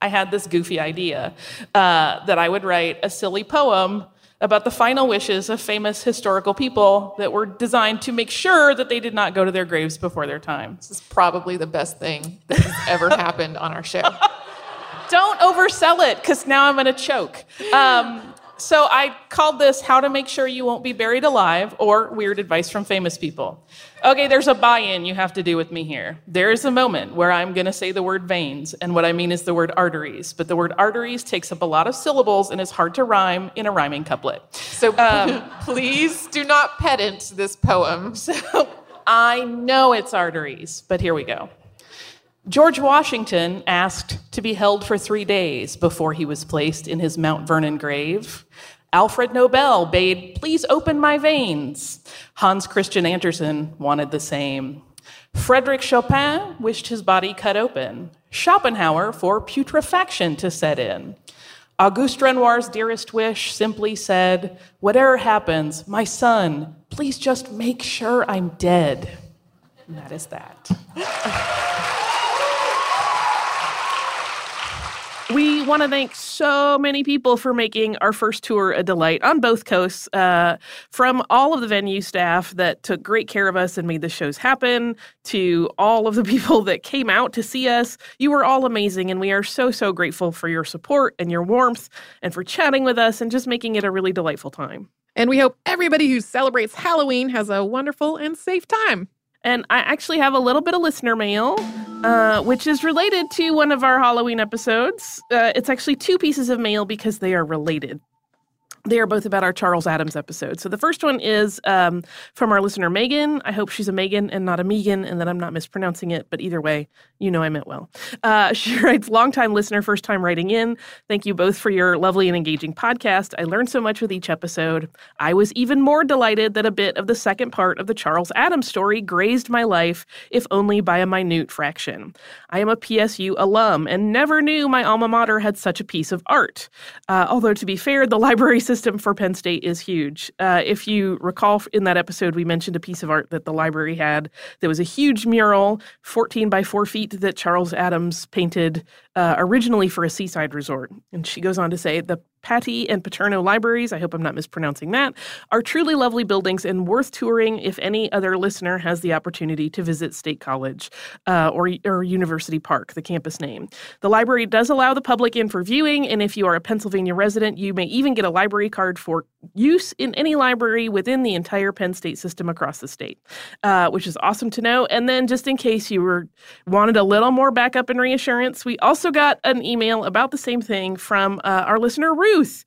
[SPEAKER 1] I had this goofy idea uh, that I would write a silly poem about the final wishes of famous historical people that were designed to make sure that they did not go to their graves before their time.
[SPEAKER 4] This is probably the best thing that has ever happened on our show.
[SPEAKER 1] Don't oversell it, because now I'm going to choke. Um, so I called this How to Make Sure You Won't Be Buried Alive or Weird Advice from Famous People. Okay, there's a buy in you have to do with me here. There is a moment where I'm going to say the word veins, and what I mean is the word arteries. But the word arteries takes up a lot of syllables and is hard to rhyme in a rhyming couplet.
[SPEAKER 4] So um, please do not pedant this poem.
[SPEAKER 1] So I know it's arteries, but here we go. George Washington asked to be held for three days before he was placed in his Mount Vernon grave. Alfred Nobel bade, Please open my veins. Hans Christian Andersen wanted the same. Frederick Chopin wished his body cut open. Schopenhauer for putrefaction to set in. Auguste Renoir's dearest wish simply said, Whatever happens, my son, please just make sure I'm dead. And that is that. We want to thank so many people for making our first tour a delight on both coasts. Uh, from all of the venue staff that took great care of us and made the shows happen, to all of the people that came out to see us. You were all amazing, and we are so, so grateful for your support and your warmth and for chatting with us and just making it a really delightful time.
[SPEAKER 3] And we hope everybody who celebrates Halloween has a wonderful and safe time.
[SPEAKER 1] And I actually have a little bit of listener mail, uh, which is related to one of our Halloween episodes. Uh, it's actually two pieces of mail because they are related. They are both about our Charles Addams episode. So the first one is um, from our listener Megan. I hope she's a Megan and not a Megan, and that I'm not mispronouncing it. But either way, you know I meant well. Uh, she writes, "Longtime listener, first time writing in. Thank you both for your lovely and engaging podcast. I learned so much with each episode. I was even more delighted that a bit of the second part of the Charles Addams story grazed my life, if only by a minute fraction. I am a PSU alum and never knew my alma mater had such a piece of art. Uh, although to be fair, the library system system for Penn State is huge. Uh, if you recall in that episode, we mentioned a piece of art that the library had. There was a huge mural, 14 by 4 feet, that Charles Addams painted uh, originally for a seaside resort. And she goes on to say the Pattee and Paterno libraries, I hope I'm not mispronouncing that, are truly lovely buildings and worth touring if any other listener has the opportunity to visit State College uh, or, or University Park, the campus name. The library does allow the public in for viewing, and if you are a Pennsylvania resident, you may even get a library card for use in any library within the entire Penn State system across the state, uh, which is awesome to know. And then, just in case you were wanted a little more backup and reassurance, we also got an email about the same thing from uh, our listener Ruth,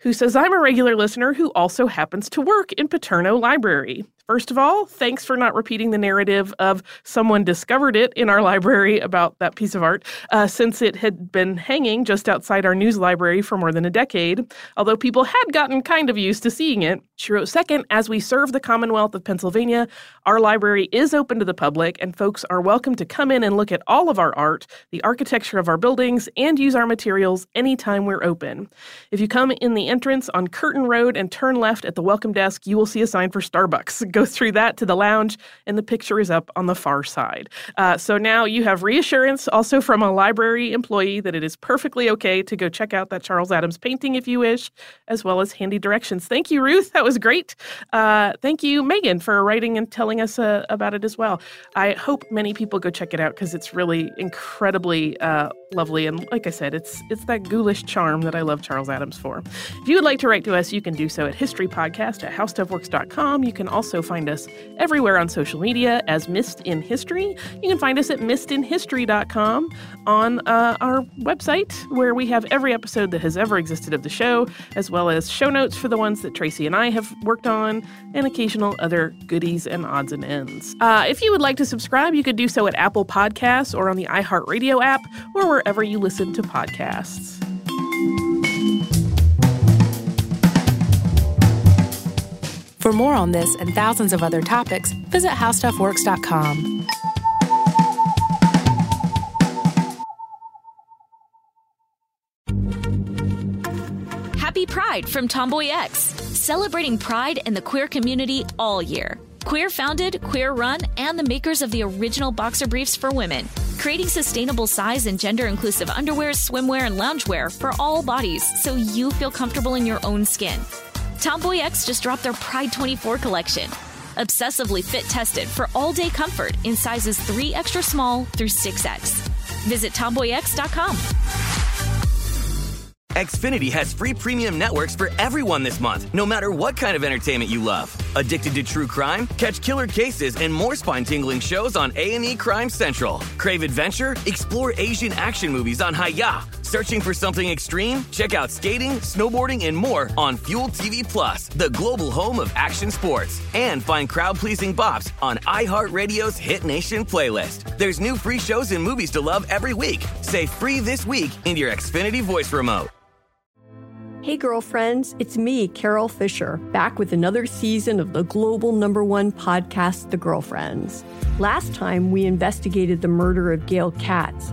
[SPEAKER 1] who says, "I'm a regular listener who also happens to work in Paterno Library. First of all, thanks for not repeating the narrative of someone discovered it in our library about that piece of art, uh, since it had been hanging just outside our news library for more than a decade, although people had gotten kind of used to seeing it. She wrote, Second, as we serve the Commonwealth of Pennsylvania, our library is open to the public, and folks are welcome to come in and look at all of our art, the architecture of our buildings, and use our materials anytime we're open. If you come in the entrance on Curtain Road and turn left at the welcome desk, you will see a sign for Starbucks. Go through that to the lounge, and the picture is up on the far side. Uh, so now you have reassurance also from a library employee that it is perfectly okay to go check out that Charles Addams painting if you wish, as well as handy directions. Thank you, Ruth. That was great. Uh, thank you, Megan, for writing and telling us uh, about it as well. I hope many people go check it out because it's really incredibly uh, lovely. And like I said, it's it's that ghoulish charm that I love Charles Addams for. If you would like to write to us, you can do so at historypodcast at howstuffworks.com. You can also
[SPEAKER 5] find us everywhere on social media as Missed in History. You can find us at missedinhistory.com on uh, our website, where we have every episode that has ever existed of the show, as well as show notes for the ones that Tracy and I have worked on, and occasional other goodies and odds and ends. Uh, if you would like to subscribe, you could do so at Apple Podcasts or on the iHeartRadio app or wherever you listen to podcasts.
[SPEAKER 2] For more on this and thousands of other topics, visit howstuffworks.com.
[SPEAKER 6] Happy Pride from Tomboy X, celebrating pride and the queer community all year. Queer founded, queer run, and the makers of the original boxer briefs for women, creating sustainable size and gender inclusive underwear, swimwear, and loungewear for all bodies so you feel comfortable in your own skin. Tomboy X just dropped their Pride 24 collection. Obsessively fit tested for all day comfort in sizes 3 extra small through 6X. Visit tomboyx.com.
[SPEAKER 7] Xfinity has free premium networks for everyone this month, no matter what kind of entertainment you love. Addicted to true crime? Catch killer cases and more spine-tingling shows on A&E Crime Central. Crave adventure? Explore Asian action movies on Hi-YAH. Searching for something extreme? Check out skating, snowboarding, and more on Fuel TV Plus, the global home of action sports. And find crowd-pleasing bops on iHeartRadio's Hit Nation playlist. There's new free shows and movies to love every week. Say free this week in your Xfinity voice remote.
[SPEAKER 8] Hey, girlfriends, it's me, Carol Fisher, back with another season of the global number one podcast, The Girlfriends. Last time, we investigated the murder of Gail Katz.